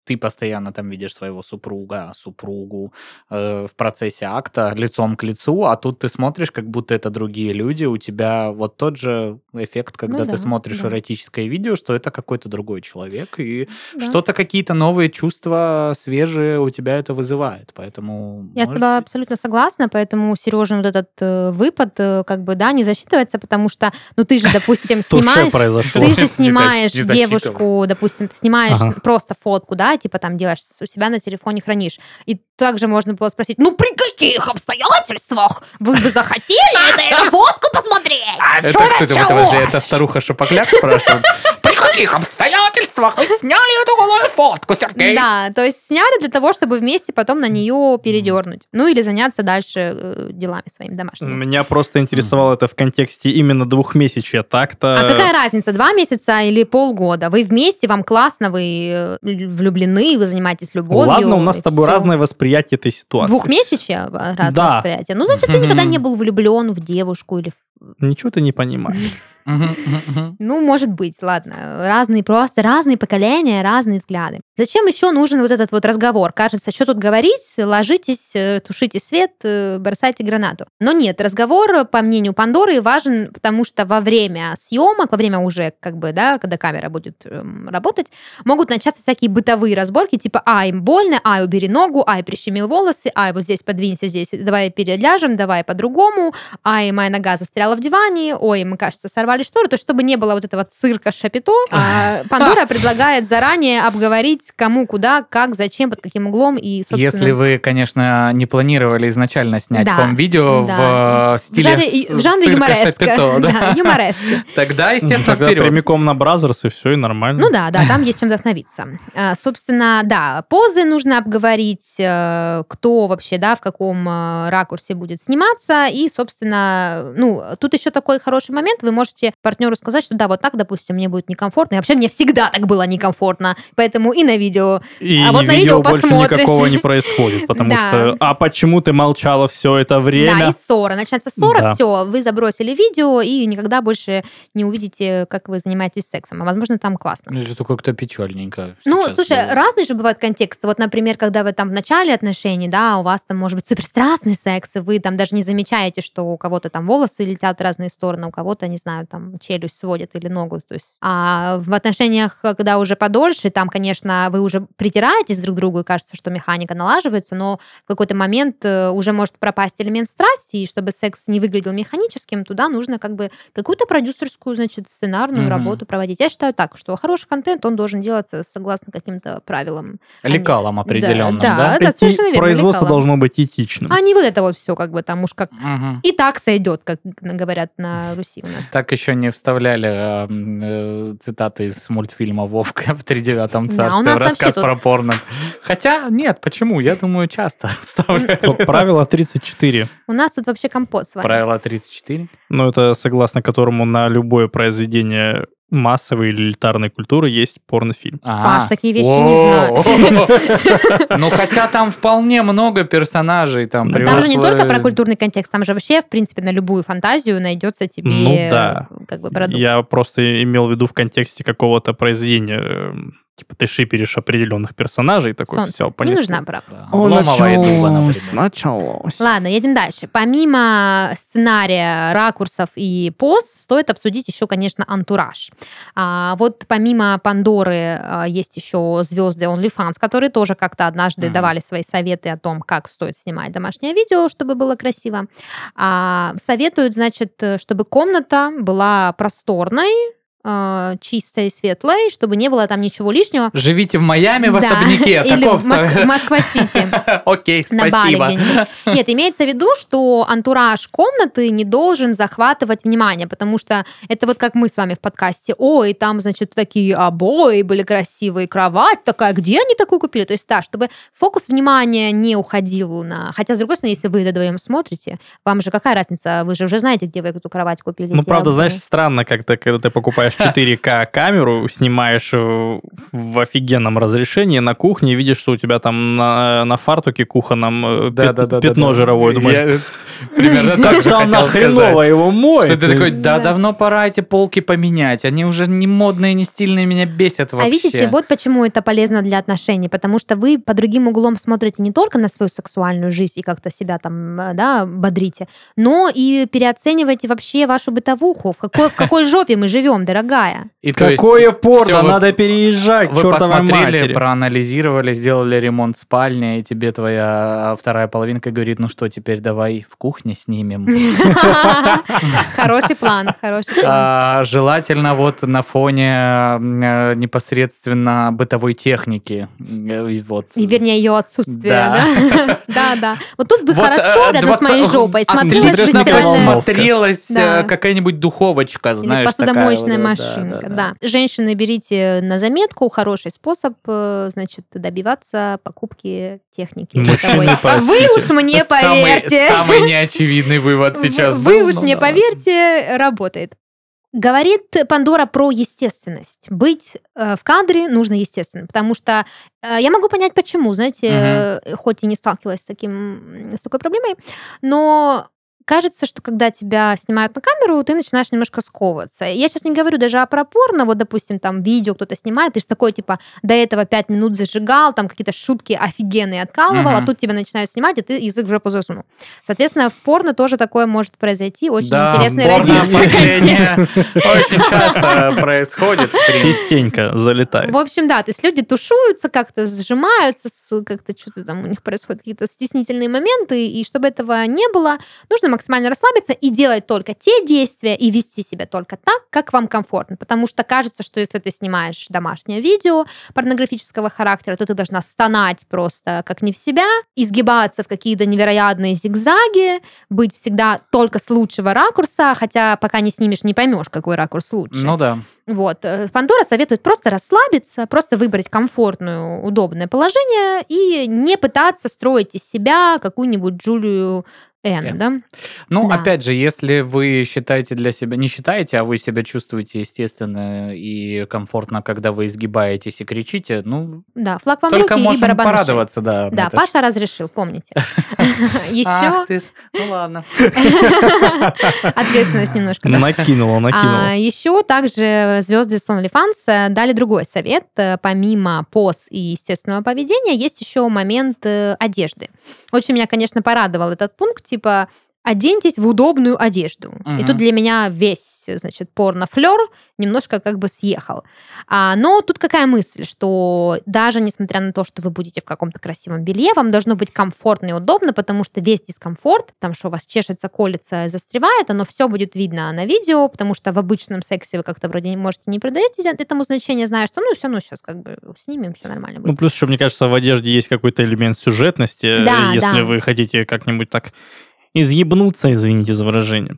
ты постоянно там видишь своего супруга, супругу э, в процессе акта лицом к лицу, а тут ты смотришь, как будто это другие люди, у тебя вот тот же эффект, когда Ну ты да, смотришь да. эротическое видео, что это какой-то другой человек, и Да. что-то, какие-то новые чувства свежие у тебя это вызывает, поэтому... Я с тобой быть, абсолютно согласна, поэтому Сережин вот этот э, выпад, э, как бы, да, не засчитывается, потому что, ну, ты же, допустим, снимаешь... Ты же снимаешь девушку, допустим, ты снимаешь просто фотку, да, типа там делаешь у себя на телефоне хранишь. И также можно было спросить, ну при каких обстоятельствах вы бы захотели эту фотку посмотреть? Это кто это, подожди, это старуха Шапокляк спрашивает? При каких обстоятельствах вы сняли эту голую фотку, Сергей? Да, то есть сняли для того, чтобы вместе потом на нее передернуть. Ну или заняться дальше э, делами своими домашними. Меня просто интересовало это в контексте именно двухмесячья. Так-то... А какая разница, два месяца или полгода? Вы вместе, вам классно, вы э, влюблены, вы занимаетесь любовью. Ладно, у нас с тобой всё. разное восприятие этой ситуации. Двухмесячье а, разное Да. восприятие. Ну, значит, ты никогда не был влюблен в девушку или... в- Ничего ты не понимаешь. Ну, может быть, ладно. Разные просто, разные поколения, разные взгляды. Зачем еще нужен вот этот вот разговор? Кажется, что тут говорить? Ложитесь, э, тушите свет, э, бросайте гранату. Но нет, разговор, по мнению Пандоры, важен, потому что во время съемок, во время уже, как бы, да, когда камера будет эм, работать, могут начаться всякие бытовые разборки, типа, ай, больно, ай, убери ногу, ай, прищемил волосы, ай, вот здесь подвинься, здесь, давай переляжем, давай по-другому, ай, моя нога застряла в диване, ой, мы, кажется, сорвали штору, то есть чтобы не было вот этого цирка шапито, а Пандора предлагает заранее обговорить кому, куда, как, зачем, под каким углом и, собственно... Если вы, конечно, не планировали изначально снять Да, home-видео да. в э, стиле в жанре, с- в жанре цирка юмореска. Шапито, да. Да, юморески. Тогда, естественно, Тогда вперед. прямиком на Brazzers, и все, и нормально. Ну да, да, там есть чем вдохновиться. А, Собственно, да, позы нужно обговорить, э, кто вообще, да, в каком э, ракурсе будет сниматься. И, собственно, ну, тут еще такой хороший момент. Вы можете партнеру сказать, что да, вот так, допустим, мне будет некомфортно. И вообще мне всегда так было некомфортно. Поэтому и на видео. И А вот на видео больше посмотришь. никакого не происходит, потому Да. что «А почему ты молчала все это Да, время?» и ссора. Начинается ссора, Да. все, вы забросили видео и никогда больше не увидите, как вы занимаетесь сексом. А возможно, там классно. Ну, Это как-то печальненько. Ну, слушай, было. разные же бывают контексты. Вот, например, когда вы там в начале отношений, да, у вас там может быть суперстрастный секс, и вы там даже не замечаете, что у кого-то там волосы летят в разные стороны, у кого-то, не знаю, там челюсть сводит или ногу. То есть, а в отношениях, когда уже подольше, там, конечно, вы уже притираетесь друг к другу, и кажется, что механика налаживается, но в какой-то момент э, уже может пропасть элемент страсти, и чтобы секс не выглядел механическим, туда нужно как бы какую-то продюсерскую, значит, сценарную Мгм. работу проводить. Я считаю так, что хороший контент, он должен делаться согласно каким-то правилам. Лекалом определенным, да, да? да. Эти- совершенно верно, Производство лекалом. должно быть этичным. А не вот это вот все, как бы там уж как Мгм. и так сойдет, как говорят на Руси у нас. Так еще не вставляли э, м, э, цитаты из мультфильма «Вовка» в тридевятом Да, царстве, у нас в рассказ тут- про порно. Хотя, нет, почему? Я думаю, часто вставляли. Правило 34. У нас тут вообще компот с вами. Правило 34. Ну, это согласно которому на любое произведение массовой или элитарной культуры есть порнофильм. Паш, такие вещи не знаю. Ну, хотя там вполне много персонажей. Там там же не только про культурный контекст, там же вообще, в принципе, на любую фантазию найдется тебе Ну да. э, как бы продукт. Я просто имел в виду в контексте какого-то произведения, эм, типа ты шиперишь определенных персонажей, такой Солнце. все, Не понесло. нужна правда. Да. Обломова и Дуба, например. началось. Ладно, едем дальше. Помимо сценария, ракурсов и поз, стоит обсудить еще, конечно, антураж. А, вот помимо Пандоры а, есть еще звезды OnlyFans, которые тоже как-то однажды Мгм. давали свои советы о том, как стоит снимать домашнее видео, чтобы было красиво. А, советуют, значит, э, чтобы комната была просторной, а, чистой, светлой, чтобы не было там ничего лишнего. Живите в Майами в Да, особняке. Или Таков в Моск-. Москва-Сити. Окей, на спасибо. Нет, имеется в виду, что антураж комнаты не должен захватывать внимание, потому что это вот как мы с вами в подкасте. Ой, там, значит, такие обои были красивые, кровать такая, где они такую купили? То есть, да, чтобы фокус внимания не уходил на... Хотя, с другой стороны, если вы вдвоем смотрите, вам же какая разница? Вы же уже знаете, где вы эту кровать купили. Ну, правда, обои. знаешь, странно как-то, когда ты покупаешь 4К камеру, снимаешь э, в офигенном разрешении на кухне видишь, что у тебя там на, на фартуке кухонном э, пят- Да-да-да-да-да. пятно жировое. Думаешь, Я примерно так же хотел сказать. хреново его моет. Что ты такой, да, Да. давно пора эти полки поменять. Они уже не модные, не стильные, меня бесят вообще. А видите, вот почему это полезно для отношений, потому что вы по другим углом смотрите не только на свою сексуальную жизнь и как-то себя там, э, да, бодрите, но и переоцениваете вообще вашу бытовуху. В какой, в какой жопе мы живем, дорогая? И Какое порно, надо переезжать, Вы посмотрели, проанализировали, сделали ремонт спальни, и тебе твоя вторая половинка говорит, ну что, теперь давай в кухне снимем. Хороший план, хороший план. А, Желательно вот на фоне э, непосредственно бытовой техники. Э, и Вот. И, вернее, ее отсутствие, Да. да? Да. Вот тут бы хорошо э, рядом с 20 моей жопой смотрелась Отлично бы смотрелась э, какая-нибудь духовочка, знаешь, посудомоечная машинка, да, Женщины, берите на заметку, хороший способ, э, значит, добиваться покупки техники. А вы уж мне поверьте. Самый неочевидный вывод сейчас Вы был, уж мне да. поверьте, работает. Говорит Пандора про естественность. Быть э, в кадре нужно естественно, потому что э, я могу понять, почему, знаете, э, хоть и не сталкивалась с, таким, с такой проблемой, но кажется, что когда тебя снимают на камеру, ты начинаешь немножко сковываться. Я сейчас не говорю даже о пропорно, вот, допустим, там видео кто-то снимает, ты же такой, типа, до этого пять минут зажигал, там какие-то шутки офигенные откалывал, Мгм. а тут тебя начинают снимать, и ты язык в жопу засунул. Соответственно, в порно тоже такое может произойти. Очень Да, интересный родительский очень часто происходит. Частенько залетает. В общем, да, то есть люди тушуются, как-то сжимаются, как-то что-то там у них происходят какие-то стеснительные моменты, и чтобы этого не было, нужно максимально расслабиться и делать только те действия и вести себя только так, как вам комфортно. Потому что кажется, что если ты снимаешь домашнее видео порнографического характера, то ты должна стонать просто как не в себя, изгибаться в какие-то невероятные зигзаги, быть всегда только с лучшего ракурса, хотя пока не снимешь, не поймешь, какой ракурс лучше. Ну да. Вот. э, Пандора советует просто расслабиться, просто выбрать комфортное, удобное положение и не пытаться строить из себя какую-нибудь Джулию Н, Н. да? Ну, Да. опять же, если вы считаете для себя, не считаете, а вы себя чувствуете естественно и комфортно, когда вы изгибаетесь и кричите, ну, Да, флаг вам только руки и можем шее. порадоваться, да. Да, этот Паша разрешил, помните. Еще Ах ты ж, ну ладно. ответственность немножко. да. Накинула, А, накинула. еще также звезды с OnlyFans э, дали другой совет. Э, Помимо поз и естественного поведения, есть еще момент э, одежды. Очень меня, конечно, порадовал этот пункт, типа оденьтесь в удобную одежду. И Мгм. тут для меня весь, значит, порно-флер немножко как бы съехал. А, но тут какая мысль, что даже несмотря на то, что вы будете в каком-то красивом белье, вам должно быть комфортно и удобно, потому что весь дискомфорт, там, что у вас чешется, колется, застревает, оно все будет видно на видео, потому что в обычном сексе вы как-то вроде не можете не придаете этому значения, зная, что ну все, ну сейчас как бы снимем, все нормально будет. Ну, плюс еще, мне кажется, в одежде есть какой-то элемент сюжетности. Да, Если да. вы хотите как-нибудь так изъебнуться, извините за выражение,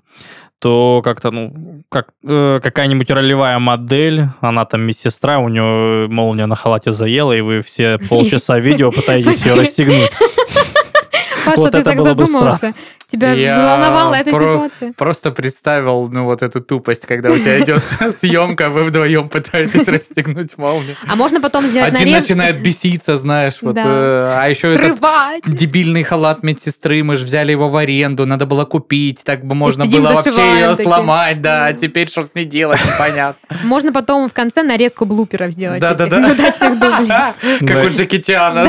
то как-то, ну, как э, какая-нибудь ролевая модель, она там медсестра, у нее молния на халате заела, и вы все полчаса видео пытаетесь ее расстегнуть. Паша, вот ты это так было бы задумался. Тебя Я волновала эта про- ситуация. Просто представил, ну, вот эту тупость, когда у тебя идет съемка, вы вдвоем пытаетесь расстегнуть молнию. А можно потом сделать Один нарез, начинает беситься, знаешь, вот. Да. э, А еще этот дебильный халат медсестры, мы же взяли его в аренду, надо было купить, так бы можно сидим, было вообще ее такие. сломать, да, а Да. теперь что с ней делать, непонятно. Можно потом в конце нарезку блуперов сделать. Да-да-да. Как у Джеки Чана.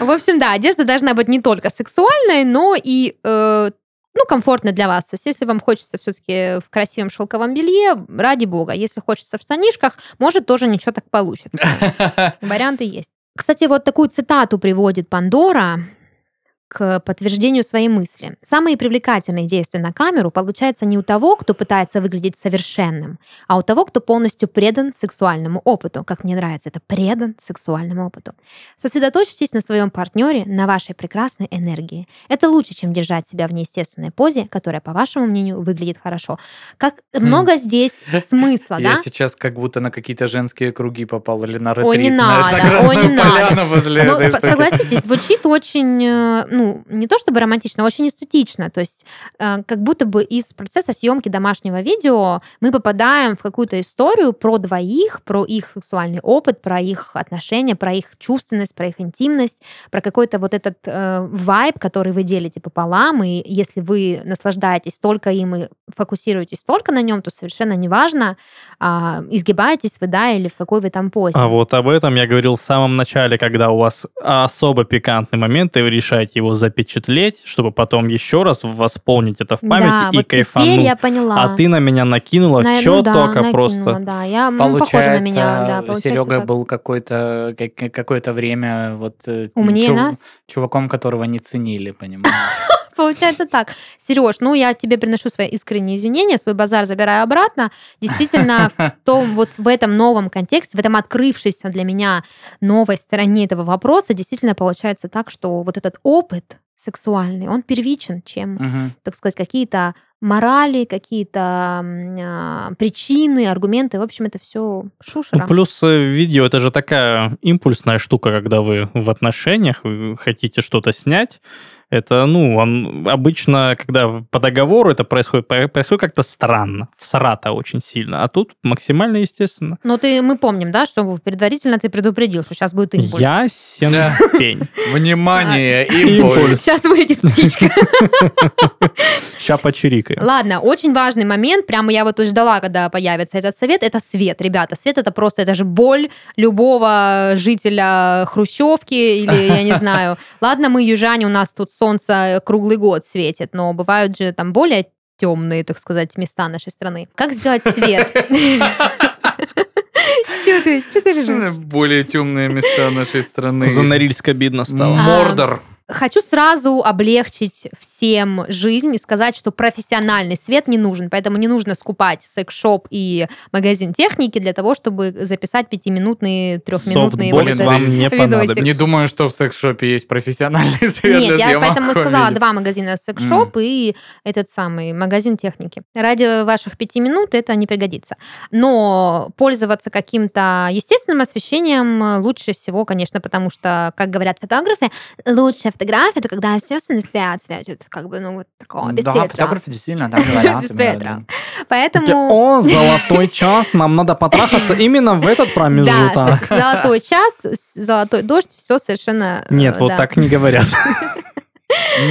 В общем, да, одежда должна быть не только сексуальной, но и э, ну, комфортно для вас. То есть, если вам хочется все-таки в красивом шелковом белье, ради бога. Если хочется в штанишках, может, тоже ничего так получится. Варианты есть. Кстати, вот такую цитату приводит Пандора к подтверждению своей мысли. Самые привлекательные действия на камеру получаются не у того, кто пытается выглядеть совершенным, а у того, кто полностью предан сексуальному опыту. Как мне нравится, это предан сексуальному опыту. Сосредоточьтесь на своем партнере, на вашей прекрасной энергии. Это лучше, чем держать себя в неестественной позе, которая, по вашему мнению, выглядит хорошо. Как много здесь смысла, Я да? сейчас как будто на какие-то женские круги попал или на не ретрит, знаешь, на надо, ой, не возле Ну, штуки. согласитесь, звучит очень, э, ну, не то чтобы романтично, а очень эстетично. То есть э, как будто бы из процесса съемки домашнего видео мы попадаем в какую-то историю про двоих, про их сексуальный опыт, про их отношения, про их чувственность, про их интимность, про какой-то вот этот э, вайб, который вы делите пополам. И если вы наслаждаетесь только им и фокусируетесь только на нем, то совершенно неважно, а, изгибаетесь вы, да, или в какой вы там позе. А вот об этом я говорил в самом начале, когда у вас особо пикантный момент, и вы решаете его запечатлеть, чтобы потом еще раз восполнить это в памяти да, и вот кайфануть. теперь я поняла. А ты на меня накинула На- что ну да, только накинула, просто. Да, я похожа на меня, да, получается Серега так. был какое-то время вот э, Умнее чув- нас? чуваком, которого не ценили, понимаешь? Получается так. Сереж, ну я тебе приношу свои искренние извинения, свой базар забираю обратно. Действительно, в том, вот в этом новом контексте, в этом открывшейся для меня новой стороне этого вопроса, действительно получается так, что вот этот опыт сексуальный, он первичен, чем, Мгм. так сказать, какие-то морали, какие-то а, причины, аргументы. В общем, это все шушера. Ну, плюс э, видео это же такая импульсная штука, когда вы в отношениях, вы хотите что-то снять, Это, ну, он обычно, когда по договору это происходит, происходит как-то странно. В Сарата очень сильно. А тут максимально естественно. Но ты, мы помним, да, что предварительно ты предупредил, что сейчас будет импульс. Ясен Да. пень. Внимание, Импульс. импульс. Сейчас вылетит птичка. Ща почирикаем. Ладно, очень важный момент, прямо я вот ждала, когда появится этот совет, это свет, ребята. Свет это просто, это же боль любого жителя Хрущевки или, я не знаю. Ладно, мы южане, у нас тут солнце круглый год светит, но бывают же там более темные, так сказать, места нашей страны. Как сделать свет? Че ты, че ты ржешь? Более темные места нашей страны. За Норильск обидно стало. А, Мордор. Хочу сразу облегчить всем жизнь и сказать, что профессиональный свет не нужен, поэтому не нужно скупать секс-шоп и магазин техники для того, чтобы записать пятиминутные, трехминутные вот это- вам не понадобится. Не думаю, что в секс-шопе есть профессиональный свет Нет, для я поэтому сказала два магазина секс-шоп и этот самый магазин техники. Ради ваших пяти минут это не пригодится. Но пользоваться каким-то естественным освещением лучше всего, конечно, потому что, как говорят фотографы, лучшая фотография это когда естественный свет светит, как бы, ну, вот такого, без Да, фотографы действительно так говорят. Без да, да. Поэтому... О, золотой час, нам надо потрахаться именно в этот Да, промежуток. с- золотой час, золотой дождь, все совершенно... э, Нет, вот да. так не говорят.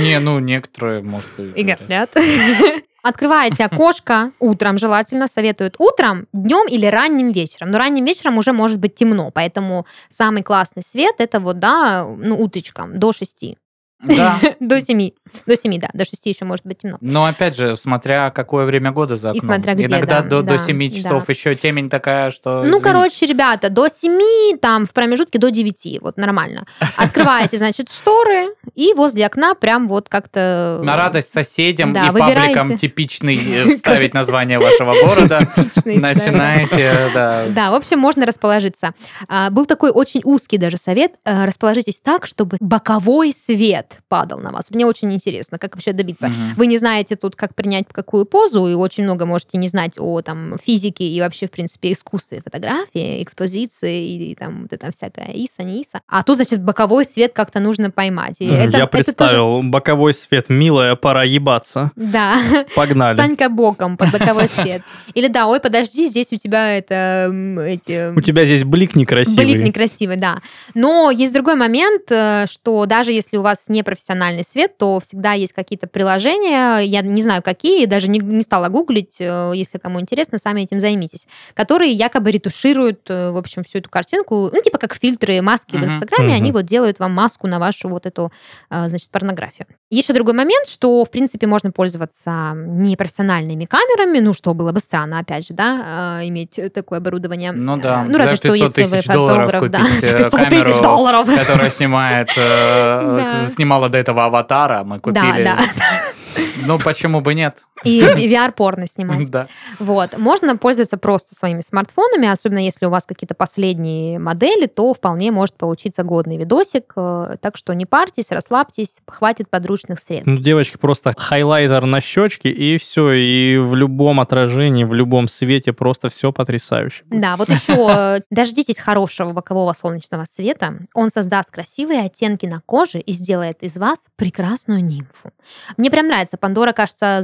Не, ну, некоторые, может, И говорят. Открываете окошко утром, желательно советуют утром, днем или ранним вечером. Но ранним вечером уже может быть темно, поэтому самый классный свет это вот, да, ну, утречком, до 6. Да. До 7. До 7, да, до 6 еще может быть темно. Но опять же, смотря какое время года за И окном. смотря где, Иногда да, до, 7 часов да. еще темень такая, что... Ну, извините. короче, ребята, до 7, там, в промежутке до 9, вот нормально. Открываете, значит, шторы, и возле окна прям вот как-то... На радость соседям Да, и пабликам типичный э, вставить название вашего города. Типичный. Начинаете, да. Да, в общем, можно расположиться. А, Был такой очень узкий даже совет. э, Расположитесь так, чтобы боковой свет падал на вас. Мне очень интересно, как вообще добиться. Мгм. Вы не знаете тут, как принять какую позу, и очень много можете не знать о там, физике и вообще, в принципе, искусстве фотографии, экспозиции и, и там вот это всякое ИСа, не ИСа. А тут, значит, боковой свет как-то нужно поймать. И это- Я это тоже- представил, боковой свет, милая, пора ебаться. Да. Погнали. Стань-ка боком под боковой свет. Или да, ой, подожди, здесь у тебя это эти У тебя здесь блик некрасивый. Блик некрасивый, да. Но есть другой момент, э, что даже если у вас не профессиональный свет, то всегда есть какие-то приложения, я не знаю какие, даже не, не стала гуглить, э, если кому интересно, сами этим займитесь, которые якобы ретушируют, э, в общем, всю эту картинку, ну, типа как фильтры, маски в Мгм. Инстаграме, Мгм. они вот делают вам маску на вашу вот эту, э, значит, порнографию. Еще другой момент, что, в принципе, можно пользоваться непрофессиональными камерами, ну, что было бы странно, опять же, да, э, иметь такое оборудование. Ну да, Э, Ну, разве за что 500 если вы фотограф, да, купить, за э, 500 камеру, тысяч долларов. которая снимает, э, Да. снимала до этого аватара, мы Да, купили. да. Ну, почему бы нет? И VR-порно снимать. Да. Вот. Можно пользоваться просто своими смартфонами, особенно если у вас какие-то последние модели, то вполне может получиться годный видосик. Э, Так что не парьтесь, расслабьтесь, хватит подручных средств. Ну, девочки, просто хайлайтер на щечке, и все. И в любом отражении, в любом свете просто все потрясающе. будет. Да, вот еще дождитесь хорошего бокового солнечного света. Он создаст красивые оттенки на коже и сделает из вас прекрасную нимфу. Мне прям нравится. Пандора, кажется,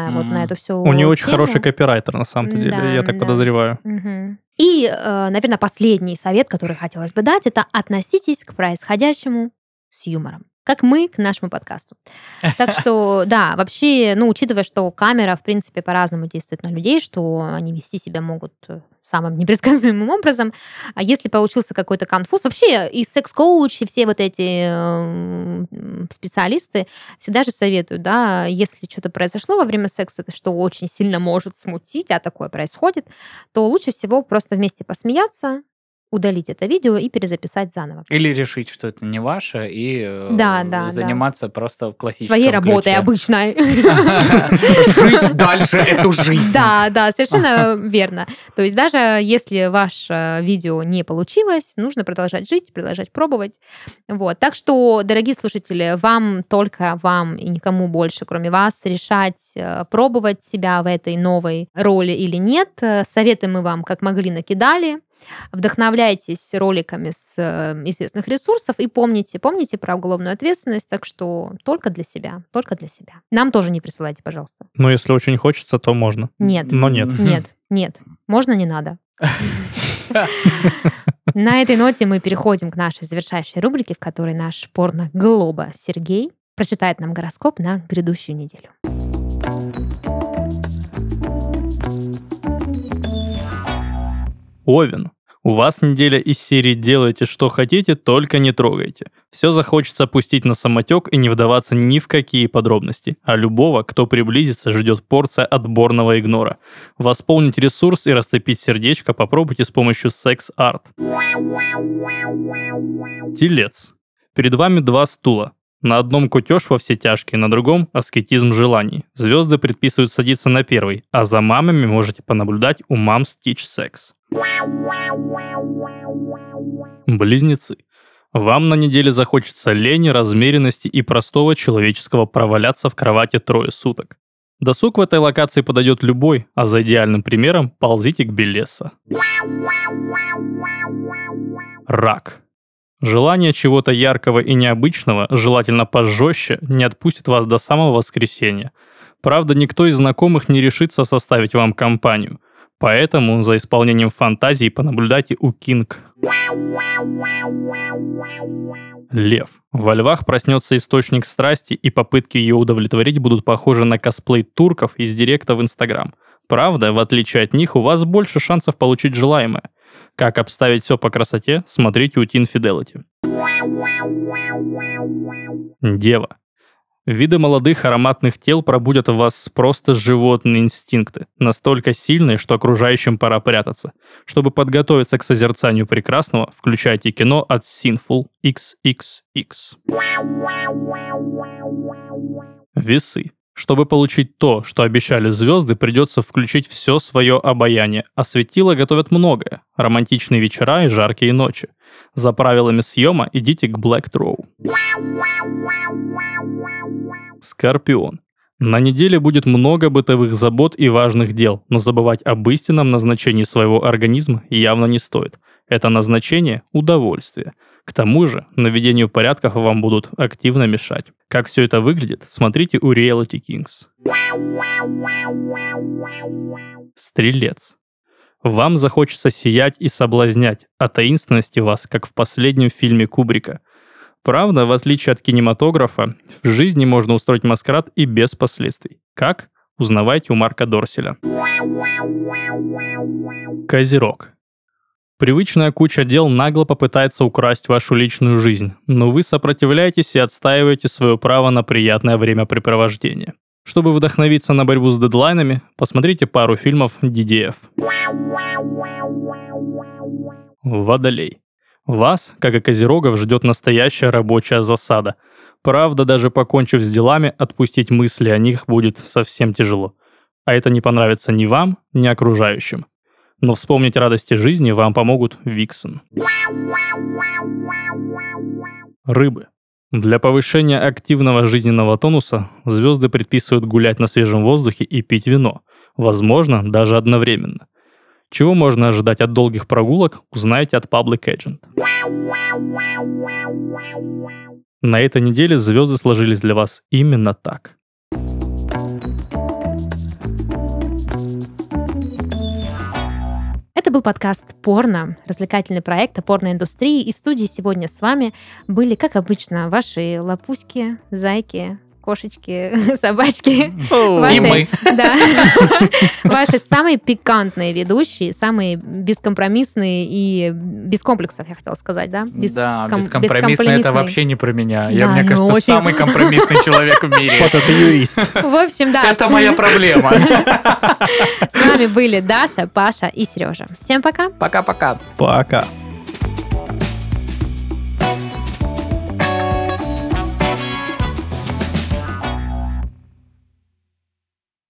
заряженная вот Мгм. на эту всю У нее очень тему. хороший копирайтер, на самом-то деле, Да, я так да. подозреваю. Мгм. И, э, наверное, последний совет, который хотелось бы дать, это относитесь к происходящему с юмором. Как мы к нашему подкасту. Так что, да, вообще, ну, учитывая, что камера, в принципе, по-разному действует на людей, что они вести себя могут э, самым непредсказуемым образом. А если получился какой-то конфуз, вообще и секс-коучи, все вот эти э, м, специалисты всегда же советуют, да, если что-то произошло во время секса, что очень сильно может смутить, а такое происходит, то лучше всего просто вместе посмеяться, удалить это видео и перезаписать заново. Или решить, что это не ваше, и э, Да, да, да. заниматься просто в классическом Своей работой ключе. обычной. Жить дальше эту жизнь. Да, да, совершенно верно. То есть даже если ваше видео не получилось, нужно продолжать жить, продолжать пробовать. Вот. Так что, дорогие слушатели, вам только вам и никому больше, кроме вас, решать, э, пробовать себя в этой новой роли или нет. Э, Советы мы вам как могли накидали. Вдохновляйтесь роликами с э, известных ресурсов и помните, помните про уголовную ответственность, так что только для себя, только для себя. Нам тоже не присылайте, пожалуйста. Но если очень хочется, то можно. Нет. Но нет. Нет, нет. Можно, не надо. На этой ноте мы переходим к нашей завершающей рубрике, в которой наш порно-глоба Сергей прочитает нам гороскоп на грядущую неделю. Овен. У вас неделя из серии «Делайте, что хотите, только не трогайте». Все захочется пустить на самотек и не вдаваться ни в какие подробности. А любого, кто приблизится, ждет порция отборного игнора. Восполнить ресурс и растопить сердечко попробуйте с помощью секс-арт. Телец. Перед вами два стула. На одном кутеж во все тяжкие, на другом – аскетизм желаний. Звезды предписывают садиться на первый, а за мамами можете понаблюдать у мам Stitch Секс. Близнецы. Вам на неделе захочется лени, размеренности и простого человеческого проваляться в кровати трое суток. Досуг в этой локации подойдет любой, а за идеальным примером ползите к Белеса. Рак. Желание чего-то яркого и необычного, желательно пожестче, не отпустит вас до самого воскресенья. Правда, никто из знакомых не решится составить вам компанию – Поэтому за исполнением фантазии понаблюдайте у Кинг. Лев. Во львах проснется источник страсти, и попытки ее удовлетворить будут похожи на косплей турков из директа в Инстаграм. Правда, в отличие от них, у вас больше шансов получить желаемое. Как обставить все по красоте, смотрите у Teen Fidelity. Дева. Виды молодых ароматных тел пробудят в вас просто животные инстинкты, настолько сильные, что окружающим пора прятаться. Чтобы подготовиться к созерцанию прекрасного, включайте кино от Sinful XXX. Весы. Чтобы получить то, что обещали звезды, придется включить все свое обаяние, а светила готовят многое. Романтичные вечера и жаркие ночи. За правилами съема идите к Black Throw. Скорпион. На неделе будет много бытовых забот и важных дел, но забывать об истинном назначении своего организма явно не стоит. Это назначение – удовольствие – к тому же, наведению порядков вам будут активно мешать. Как все это выглядит, смотрите у Reality Kings. Стрелец. Вам захочется сиять и соблазнять, а таинственности вас, как в последнем фильме Кубрика. Правда, в отличие от кинематографа, в жизни можно устроить маскарад и без последствий. Как? Узнавайте у Марка Дорселя. Козерог. Привычная куча дел нагло попытается украсть вашу личную жизнь, но вы сопротивляетесь и отстаиваете свое право на приятное времяпрепровождение. Чтобы вдохновиться на борьбу с дедлайнами, посмотрите пару фильмов DDF. Водолей. Вас, как и козерогов, ждет настоящая рабочая засада. Правда, даже покончив с делами, отпустить мысли о них будет совсем тяжело. А это не понравится ни вам, ни окружающим но вспомнить радости жизни вам помогут Виксон. Рыбы. Для повышения активного жизненного тонуса звезды предписывают гулять на свежем воздухе и пить вино, возможно, даже одновременно. Чего можно ожидать от долгих прогулок, узнаете от Public Agent. На этой неделе звезды сложились для вас именно так. Это был подкаст «Порно», развлекательный проект о порноиндустрии. И в студии сегодня с вами были, как обычно, ваши лапуськи, зайки, кошечки, собачки. Ваши, и мы. Да. Ваши самые пикантные ведущие, самые бескомпромиссные и без комплексов, я хотела сказать, да? Без да, ком- бескомпромиссные это вообще не про меня. Да, я, мне кажется, очень... самый компромиссный человек в мире. Вот это юрист. В общем, да. Это моя проблема. С вами были Даша, Паша и Сережа. Всем пока. Пока-пока. Пока. -пока. пока.